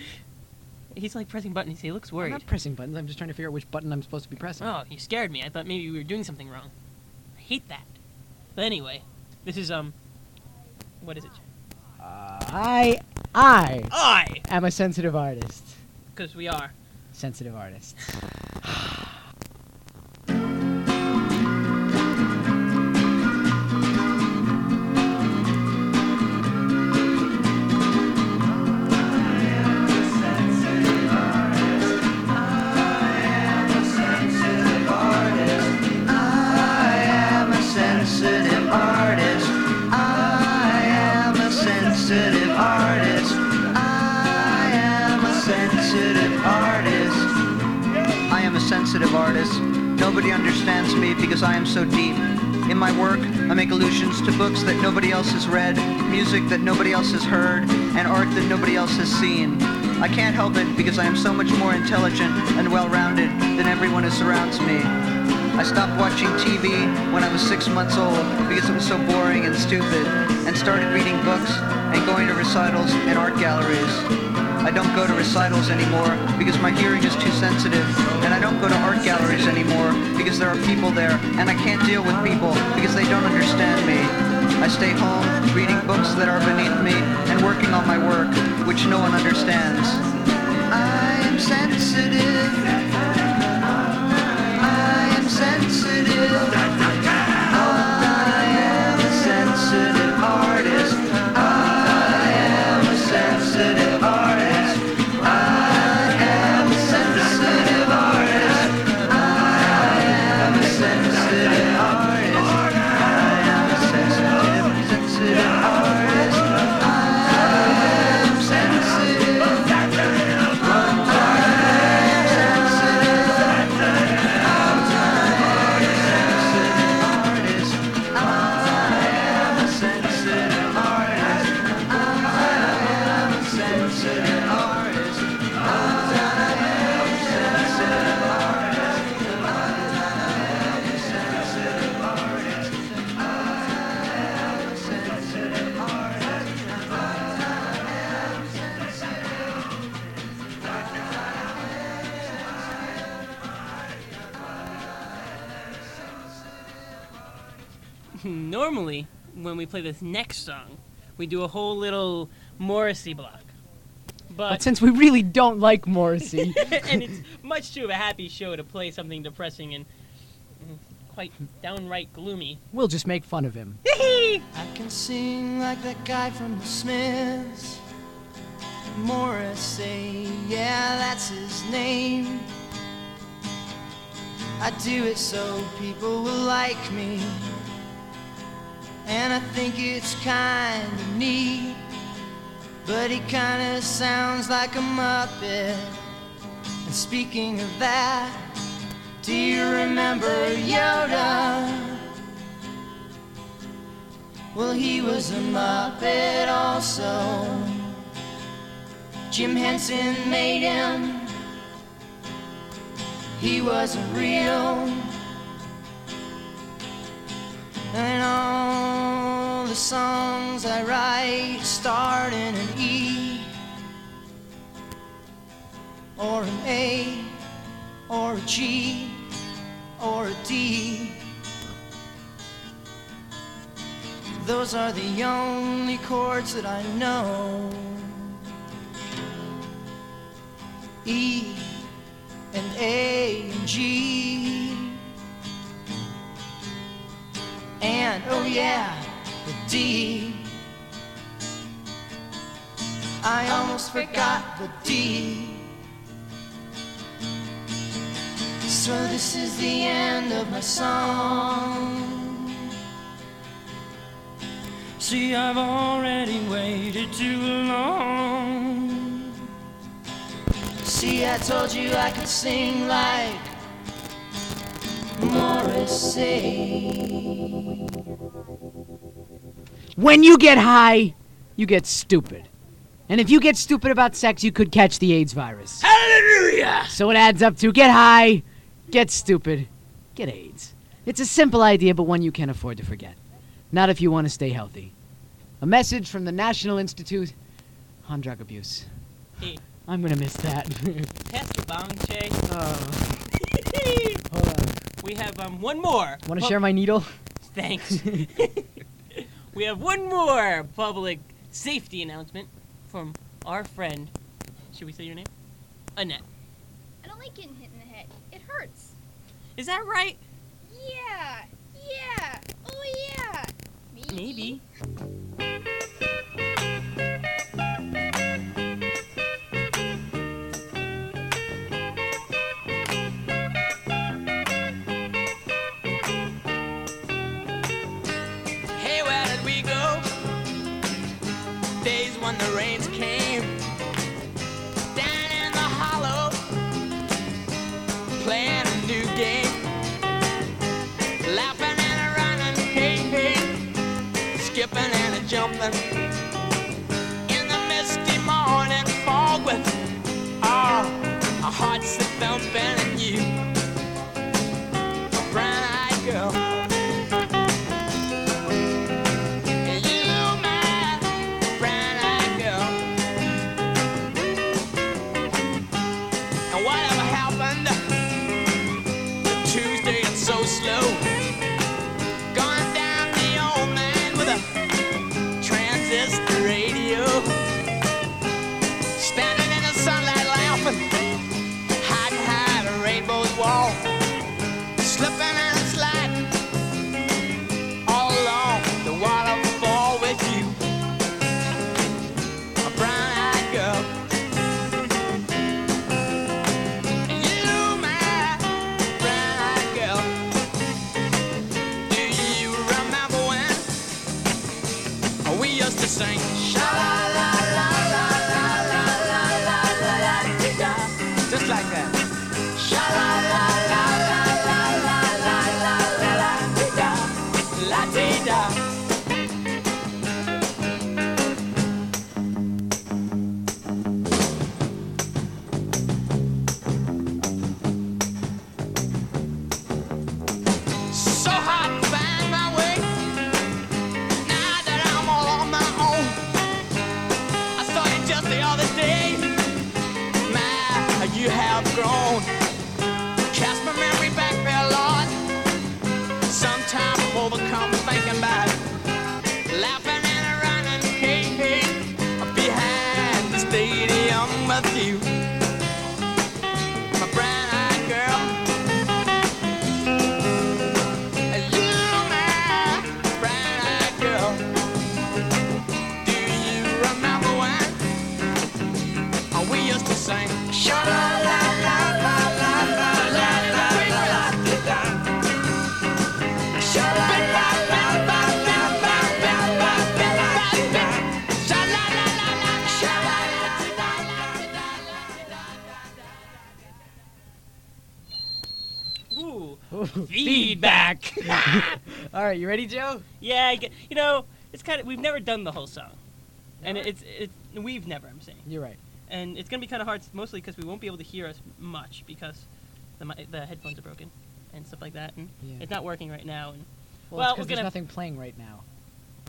Speaker 1: He's like pressing buttons. He looks worried.
Speaker 2: I'm not pressing buttons. I'm just trying to figure out which button I'm supposed to be pressing.
Speaker 1: Oh, you scared me. I thought maybe we were doing something wrong. I hate that. But anyway, this is um, what is it?
Speaker 2: I I
Speaker 1: I,
Speaker 2: am a sensitive artist.
Speaker 1: because we are.
Speaker 2: Sensitive artist.
Speaker 12: me because I am so deep. In my work, I make allusions to books that nobody else has read, music that nobody else has heard, and art that nobody else has seen. I can't help it because I am so much more intelligent and well-rounded than everyone who surrounds me. I stopped watching TV when I was six months old because it was so boring and stupid, and started reading books and going to recitals and art galleries. I don't go to recitals anymore because my hearing is too sensitive. And I don't go to art galleries anymore because there are people there. And I can't deal with people because they don't understand me. I stay home reading books that are beneath me and working on my work, which no one understands. I am sensitive. I am sensitive.
Speaker 1: Play this next song, we do a whole little Morrissey block.
Speaker 2: But
Speaker 1: But,
Speaker 2: since we really don't like Morrissey,
Speaker 1: and it's much too of a happy show to play something depressing and quite downright gloomy.
Speaker 2: we'll just make fun of him.
Speaker 9: I can sing like that guy from the Smiths. Morrissey, yeah, that's his name. I do it so people will like me. And I think it's kinda neat. But he kinda sounds like a Muppet. And speaking of that, do you remember Yoda? Well, he was a Muppet also. Jim Henson made him. He wasn't real. And all the songs I write start in an E or an A or a G or a D. Those are the only chords that I know. E and A and G. And oh yeah, the D. I almost forgot the D. So this is the end of my song. See, I've already waited too long. See, I told you I could sing like Morrissey.
Speaker 2: When you get high, you get stupid. And if you get stupid about sex, you could catch the AIDS virus.
Speaker 1: Hallelujah!
Speaker 2: So it adds up to get high, get stupid, get AIDS. It's a simple idea, but one you can't afford to forget. Not if you want to stay healthy. A message from the National Institute on Drug Abuse.
Speaker 1: Hey,
Speaker 2: I'm gonna miss that.
Speaker 1: pass the bong, Chay.
Speaker 2: oh, hold on. Oh.
Speaker 1: We have um one more.
Speaker 2: Want to
Speaker 1: Pub-
Speaker 2: share my needle?
Speaker 1: Thanks. we have one more public safety announcement from our friend. Should we say your name? Annette.
Speaker 13: I don't like getting hit in the head. It hurts.
Speaker 1: Is that right?
Speaker 13: Yeah. Yeah. Oh yeah.
Speaker 1: Maybe.
Speaker 14: Hey, the rains came. Down in the hollow, playing a new game. Laughing and a running, hey, hey. Skipping and a jumping. In the misty morning fog with our, our hearts that thumping
Speaker 1: feedback.
Speaker 2: All right, you ready, Joe?
Speaker 1: yeah, I get, you know, it's kind of we've never done the whole song, and it's it's we've never. I'm saying,
Speaker 2: You're right.
Speaker 1: and it's gonna be kind of hard, mostly because we won't be able to hear us much because the the headphones are broken and stuff like that, and
Speaker 2: Yeah.
Speaker 1: it's not working right now. And
Speaker 2: Well,
Speaker 1: well, we're
Speaker 2: because there's
Speaker 1: gonna
Speaker 2: nothing playing right now.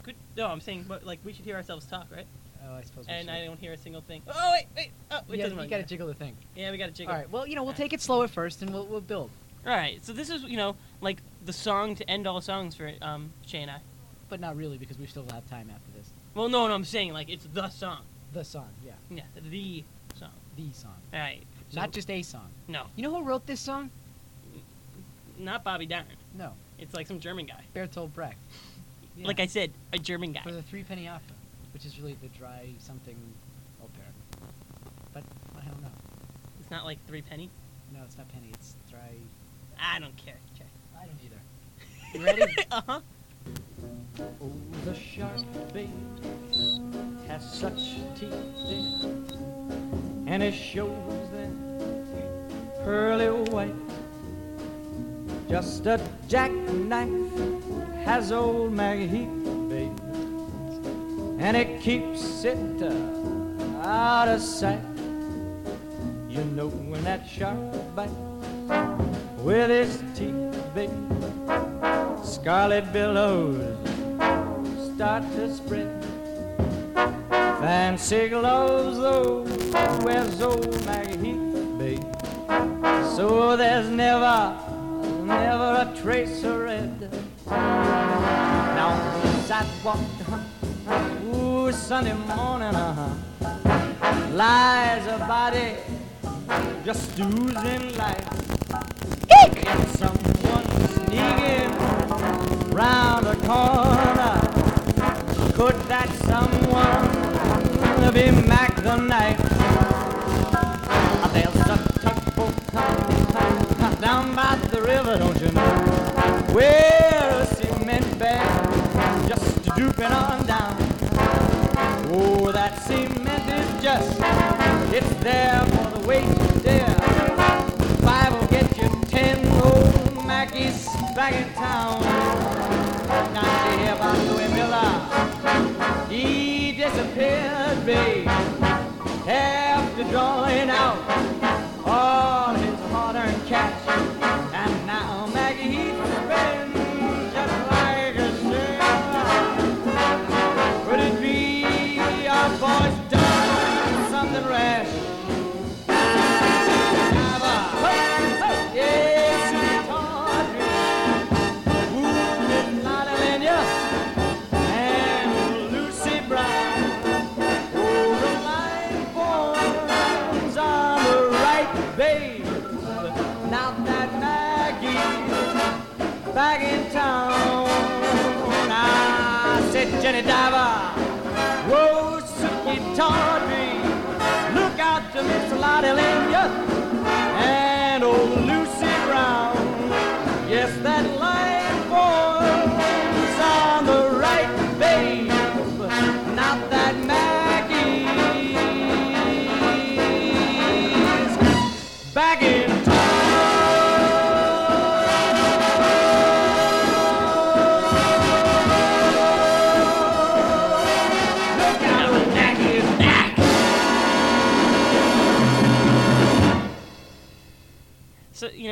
Speaker 1: Good, no, I'm saying, but like we should hear ourselves talk, right?
Speaker 2: Oh, I suppose. we
Speaker 1: And. I don't hear a single thing. Oh wait, wait. Oh, it
Speaker 2: you
Speaker 1: doesn't
Speaker 2: gotta, you gotta
Speaker 1: matter.
Speaker 2: jiggle the thing.
Speaker 1: Yeah, we gotta jiggle.
Speaker 2: All right. Well, you know, we'll
Speaker 1: Alright.
Speaker 2: take it slow at first, and we'll we'll build.
Speaker 1: Right. So this is you know like the song to end all songs for um Chay and I.
Speaker 2: But not really, because we still have time after this.
Speaker 1: Well, no, no, I'm saying like it's the song.
Speaker 2: The song, yeah,
Speaker 1: Yeah, the song.
Speaker 2: the song,
Speaker 1: All right. So,
Speaker 2: not just a song.
Speaker 1: no,
Speaker 2: You know who wrote this song?
Speaker 1: not Bobby Darin.
Speaker 2: No,
Speaker 1: It's like some German guy.
Speaker 2: Bertolt Brecht. Yeah.
Speaker 1: Like I said, a German guy.
Speaker 2: for the Three Penny Opera, which is really the dry something opera. But I don't know.
Speaker 1: It's not like three penny.
Speaker 2: No, it's not penny. It's.
Speaker 1: I don't care. Jay.
Speaker 2: I don't either. You ready?
Speaker 1: uh huh.
Speaker 15: Oh, the shark bait has such teeth in and it shows them pearly white. Just a jackknife has old Macheath, babe, and it keeps it uh, out of sight. You know when that shark bites with his teeth, babe, scarlet billows start to spread. Fancy gloves, though, wears old Macheath, babe. So there's never, never a trace of red. Now the sidewalk, ooh, Sunday morning, uh-huh, lies a body just oozing life. Eek! Someone sneaking round the corner. Could that someone be Mack the Knife? There's a tugboat down by the river, don't you know? Where a cement bag just drooping on down. Oh, that cement is just, it's there for the weight to dare. Five will get you ten old Mackies back in town. Now you hear about Louis Miller. He disappeared, babe. skinny diver. Whoa, Suki. Look out to Miss Lottie Lynn.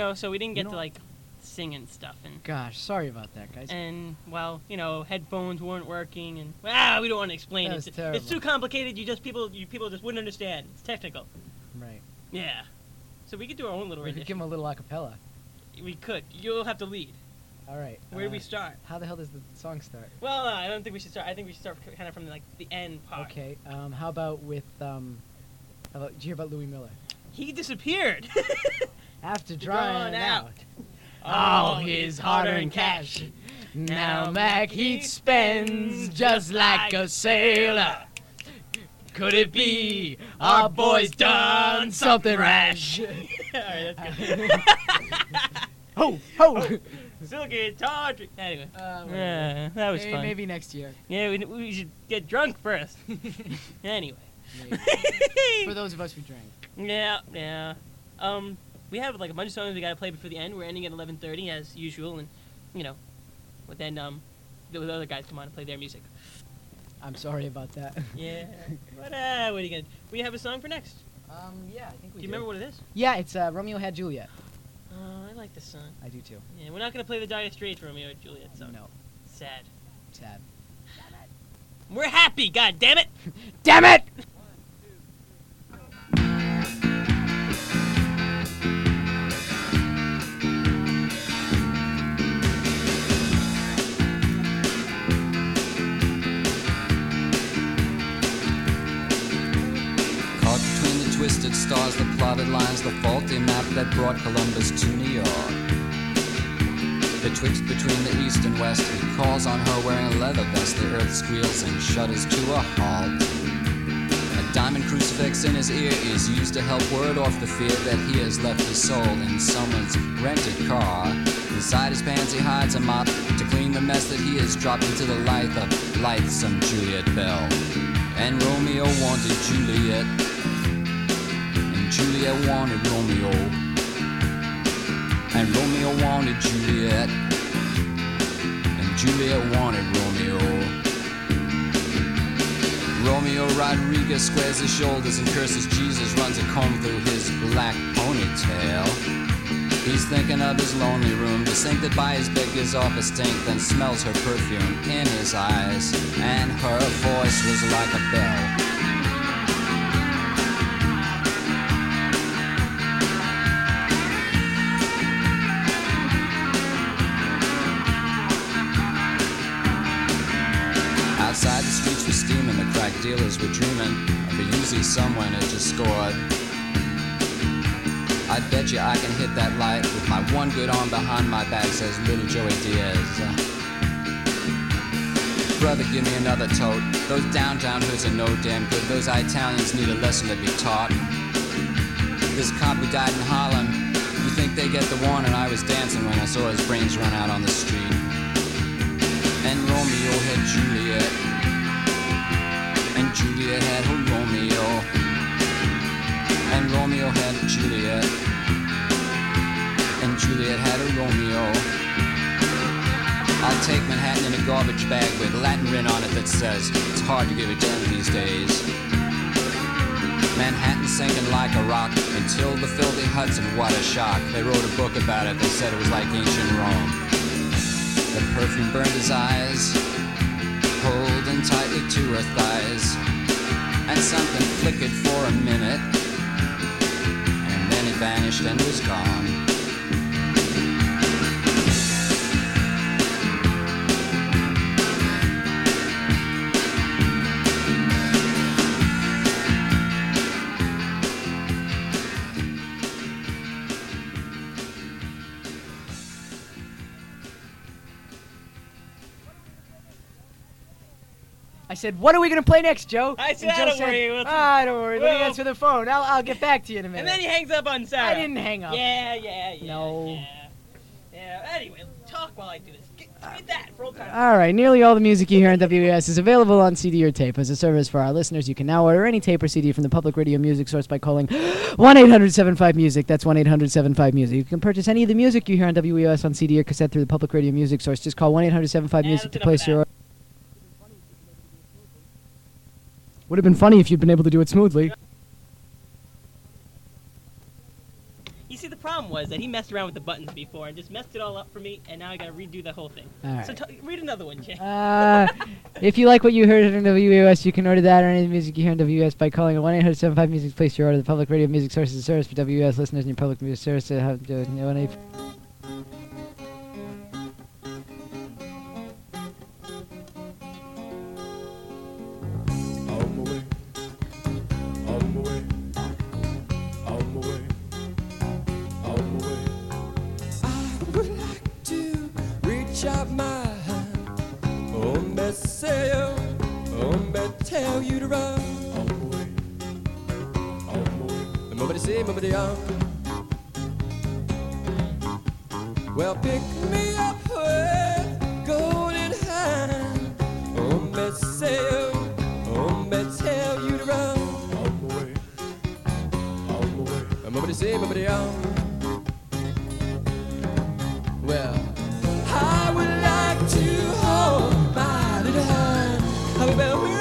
Speaker 1: Know, so we didn't get
Speaker 2: You
Speaker 1: to like sing and stuff, and
Speaker 2: Gosh, sorry about that, guys.
Speaker 1: and well, you know, headphones weren't working, and ah, we don't want to explain
Speaker 2: That
Speaker 1: it. It's-
Speaker 2: terrible.
Speaker 1: It's too complicated. You just people, you people just wouldn't understand. It's technical.
Speaker 2: right.
Speaker 1: Yeah. So we could do our own little
Speaker 2: We could give him a little acapella.
Speaker 1: We could. You'll have to lead.
Speaker 2: All right.
Speaker 1: Where do we
Speaker 2: uh,
Speaker 1: start?
Speaker 2: How the hell does the song start?
Speaker 1: Well, uh, I don't think we should start. I think we should start kind of from like the end part.
Speaker 2: Okay. Um, how about with um, how about, did you hear about Louis Miller?
Speaker 1: He disappeared.
Speaker 2: After
Speaker 1: Drawn
Speaker 2: drying
Speaker 1: out.
Speaker 2: out.
Speaker 1: All
Speaker 2: All his hard-earned cash. Now Mac he spends just like a sailor. Could it be our boy's done something rash?
Speaker 1: Alright, that's good.
Speaker 2: ho ho!
Speaker 1: Still guitar. dr- Anyway.
Speaker 2: Uh, whatever.
Speaker 1: Yeah, that was
Speaker 2: Maybe-
Speaker 1: fun.
Speaker 2: Maybe next year.
Speaker 1: Yeah, we, we should get drunk first. anyway.
Speaker 2: For those of us who drank.
Speaker 1: Yeah, yeah. Um, we have like a bunch of songs we gotta play before the end. We're ending at 11:30 as usual, and you know, but then um, the, the other guys come on and play their music.
Speaker 2: I'm sorry about that.
Speaker 1: Yeah. what uh, what are you gonna? We have a song for next.
Speaker 2: Um, yeah, I think we.
Speaker 1: Do you remember what it is?
Speaker 2: Yeah, it's uh, Romeo had Juliet.
Speaker 1: Oh, I like this song.
Speaker 2: I do too.
Speaker 1: Yeah, we're not gonna play the Dire Straits Romeo and Juliet song.
Speaker 2: No.
Speaker 1: Sad.
Speaker 2: Sad.
Speaker 1: We're happy. God damn it.
Speaker 2: Damn it!
Speaker 3: Twisted stars, the plotted lines, the faulty map that brought Columbus to New York. Betwixt between the east and west, he calls on her wearing a leather vest. The earth squeals and shudders to a halt. A diamond crucifix in his ear is used to help ward off the fear that he has left his soul in someone's rented car. Inside his pants, he hides a mop to clean the mess that he has dropped into the life of lightsome Juliette Bell. And Romeo wanted Juliet, Juliet wanted Romeo, and Romeo wanted Juliet, and Juliet wanted Romeo. Romeo Rodriguez squares his shoulders and curses Jesus, runs a comb through his black ponytail. He's thinking of his lonely room, sink by his bed gives off a stink, then smells her perfume in his eyes, and her voice was like a bell. Dealers were dreaming of a Uzi someone had just scored. I bet you I can hit that light with my one good arm behind my back, says little Joey Diaz. Brother, give me another tote. Those downtown hoods are no damn good. Those Italians need a lesson to be taught. This cop who died in Harlem, you think they get the warning? I was dancing when I saw his brains run out on the street. And Romeo had Juliet, Juliet had her Romeo, and Romeo had a Juliet, and Juliet had a Romeo. I'll take Manhattan in a garbage bag with Latin written on it that says it's hard to give a damn these days. Manhattan sinking like a rock until the filthy Hudson, what a shock. They wrote a book about it, they said it was like ancient Rome. The perfume burned his eyes, holding tightly to her thighs. And something flickered for a minute, and then it vanished and was gone.
Speaker 2: Said, "What are we gonna play next, Joe?"
Speaker 1: I said,
Speaker 2: And Joe
Speaker 1: "Ah, don't worry, we'll-
Speaker 2: ah, don't worry. Let me answer the phone. I'll, I'll get back to you in a minute.
Speaker 1: And then he hangs up on Sarah.
Speaker 2: I didn't hang up.
Speaker 1: Yeah, yeah, yeah.
Speaker 2: No.
Speaker 1: Yeah. yeah. Anyway, talk while I do this. Get, get that for time's
Speaker 2: All right, nearly all the music you hear on WES is available on CD or tape. As a service for our listeners, you can now order any tape or CD from the public radio music source by calling 1 800 75 Music. That's 1 800 75 Music. You can purchase any of the music you hear on WES on CD or cassette through the public radio music source. Just call 1 800 75 Music to place your order. Would have been funny if you'd been able to do it smoothly.
Speaker 1: You see, the problem was that he messed around with the buttons before and just messed it all up for me, and now I gotta redo the whole thing.
Speaker 2: All
Speaker 1: So t- read another one, Jay.
Speaker 2: Uh, if you like what you heard on WUS, you can order that or any of the music you hear on WUS by calling 1 800 75 Music. Place your order. The public radio music source is a service for WUS listeners and your public music service. To
Speaker 10: reach out my hand, oh, me say, oh, me tell you to run. On on my way. Nobody say, nobody on. Well, pick me up with golden hand, oh, me say, oh. Hombre, tell you to run. On my way. On my way. I'm over to see, over to young. Well, I would like to hold my little hand.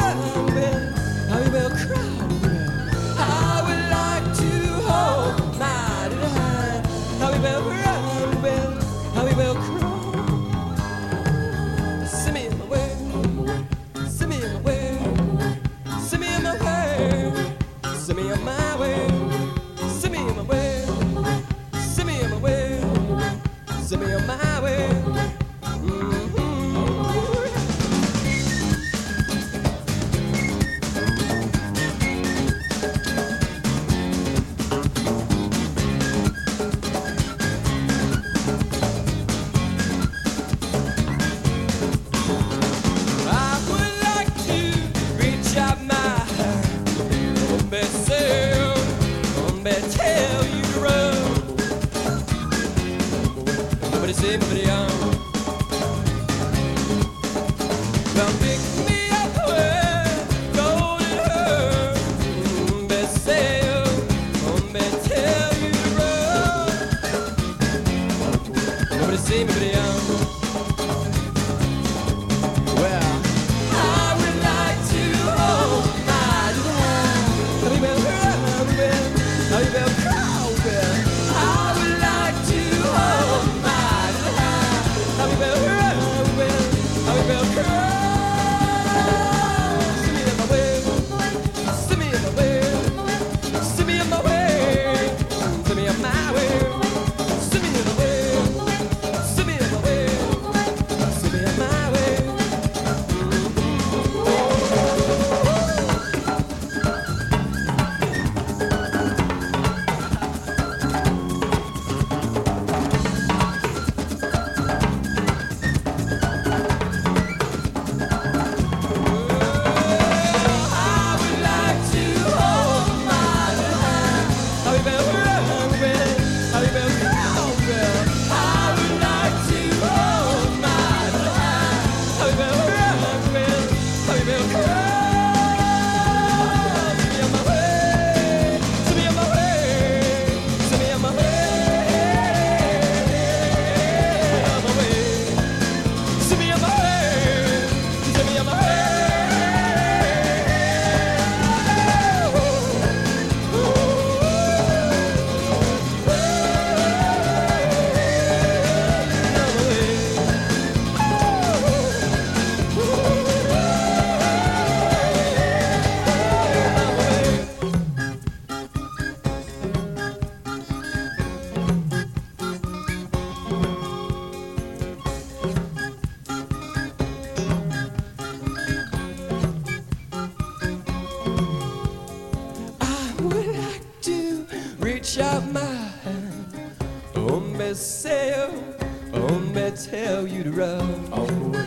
Speaker 10: Tell you to run. On my way.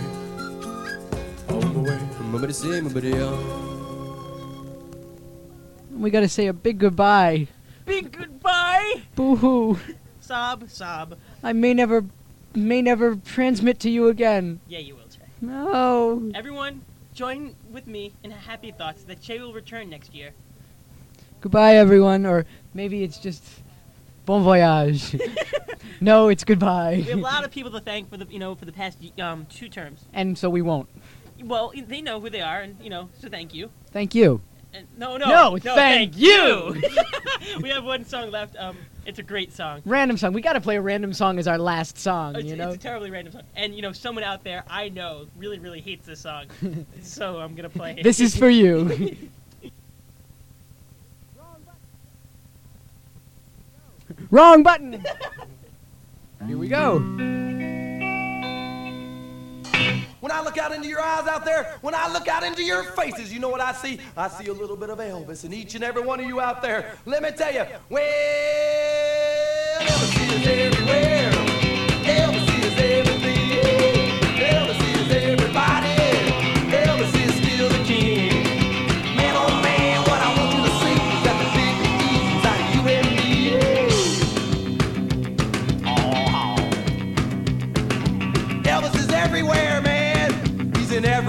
Speaker 10: On my way. Nobody say, nobody
Speaker 2: we got to say a big goodbye.
Speaker 1: Big goodbye.
Speaker 2: Boo hoo.
Speaker 1: Sob, sob.
Speaker 2: I may never, may never transmit to you again.
Speaker 1: Yeah, you will, Jay.
Speaker 2: No.
Speaker 1: Everyone, join with me in happy thoughts that Jay will return next year.
Speaker 2: Goodbye, everyone. Or maybe it's just bon voyage. no, it's goodbye.
Speaker 1: We have a lot of people to thank for the you know for the past um, two terms.
Speaker 2: and so we won't.
Speaker 1: Well, they know who they are, and you know, so thank you.
Speaker 2: Thank you.
Speaker 1: And no, no,
Speaker 2: No,
Speaker 1: no,
Speaker 2: thank
Speaker 1: thank you. we have one song left. Um, it's a great song.
Speaker 2: Random song. We got to play a random song as our last song.
Speaker 1: It's,
Speaker 2: you know.
Speaker 1: it's a terribly random song, and you know, someone out there I know really, really hates this song, so I'm gonna play. it.
Speaker 2: This is for you. Wrong button. Here we go.
Speaker 16: When I look out into your eyes out there, when I look out into your faces, you know what I see? I see a little bit of Elvis in each and every one of you out there. Let me tell you, well, Elvis is everywhere.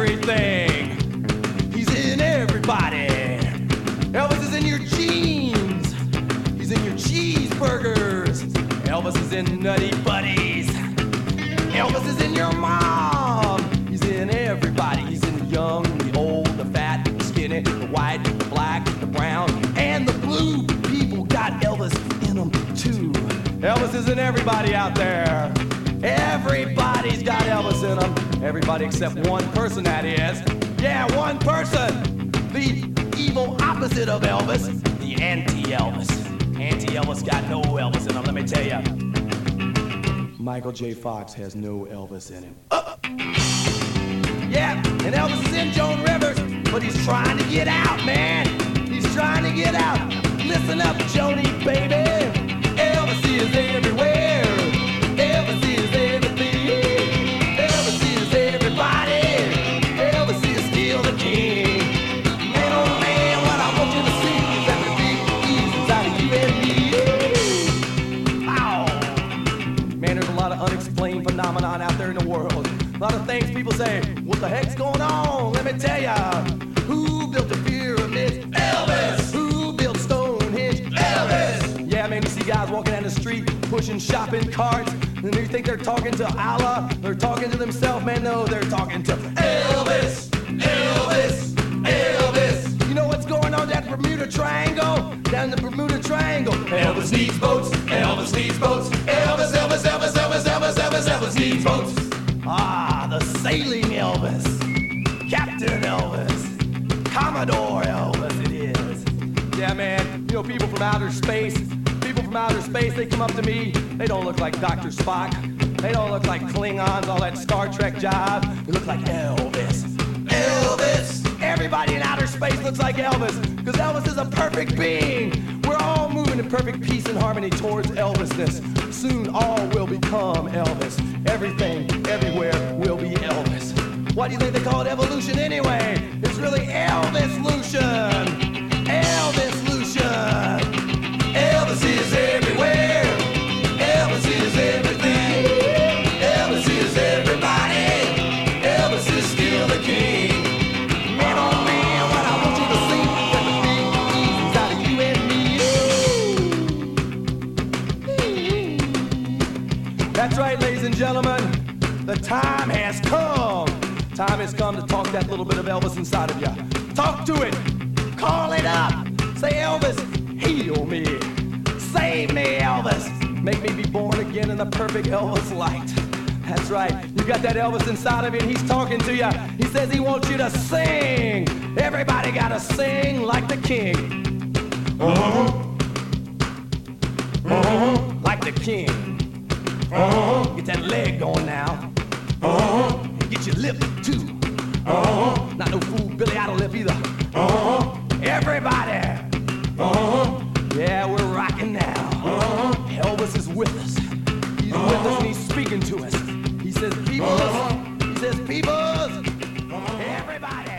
Speaker 16: Everything. He's in everybody. Elvis is in your jeans. He's in your cheeseburgers. Elvis is in Nutty Buddies. Elvis is in your mom. He's in everybody. He's in the young, the old, the fat, the skinny, the white, the black, the brown, and the blue. People got Elvis in them too. Elvis is in everybody out there. Everybody's got Elvis in them. Everybody except one person, that is. Yeah, one person. The evil opposite of Elvis. The anti-Elvis. Anti-Elvis got no Elvis in him, let me tell you. Michael J. Fox has no Elvis in him. Uh, yeah, and Elvis is in Joan Rivers, but he's trying to get out, man. He's trying to get out. Listen up, Joni, baby. Elvis is everywhere. Tell ya. Who built the pyramids? Elvis. Who built Stonehenge? Elvis. Yeah, man, you see guys walking down the street pushing shopping carts, and you think they're talking to Allah? They're talking to themselves, man. No, they're talking to Elvis. Elvis. Elvis. You know what's going on down the Bermuda Triangle? Down the Bermuda Triangle. Elvis needs boats. Elvis needs boats. Elvis, Elvis, Elvis, Elvis, Elvis, Elvis, Elvis needs boats. Elvis, it is. Yeah, man. You know, people from outer space, people from outer space, they come up to me. They don't look like Dr. Spock. They don't look like Klingons, all that Star Trek jive. They look like Elvis. Elvis! Everybody in outer space looks like Elvis, because Elvis is a perfect being. We're all moving in perfect peace and harmony towards Elvisness. Soon all will become Elvis. Everything, everywhere will be Elvis. Why do you think they call it evolution anyway? It's really Elvis-lution. Elvis-lution. Elvis is everywhere. Elvis is everything. Elvis is everybody. Elvis is still the king. Man, oh man, what I want you to see is the big ease out of you and me. That's right, ladies and gentlemen. The time has. Time has come to talk that little bit of Elvis inside of you. Talk to it. Call it up. Say, Elvis, heal me. Save me, Elvis. Make me be born again in the perfect Elvis light. That's right. You got that Elvis inside of you, and he's talking to you. He says he wants you to sing. Everybody gotta sing like the king. Uh-huh. Uh-huh. Like the king. Uh-huh. Get that leg going now. Uh-huh. Get your lip too. Uh-huh. Not no fool Billy Idol lip either. Uh-huh. Everybody. Uh-huh. Yeah, we're rocking now. Uh-huh. Elvis is with us. He's with us and he's speaking to us. He says, peoples. He says, peoples. Everybody.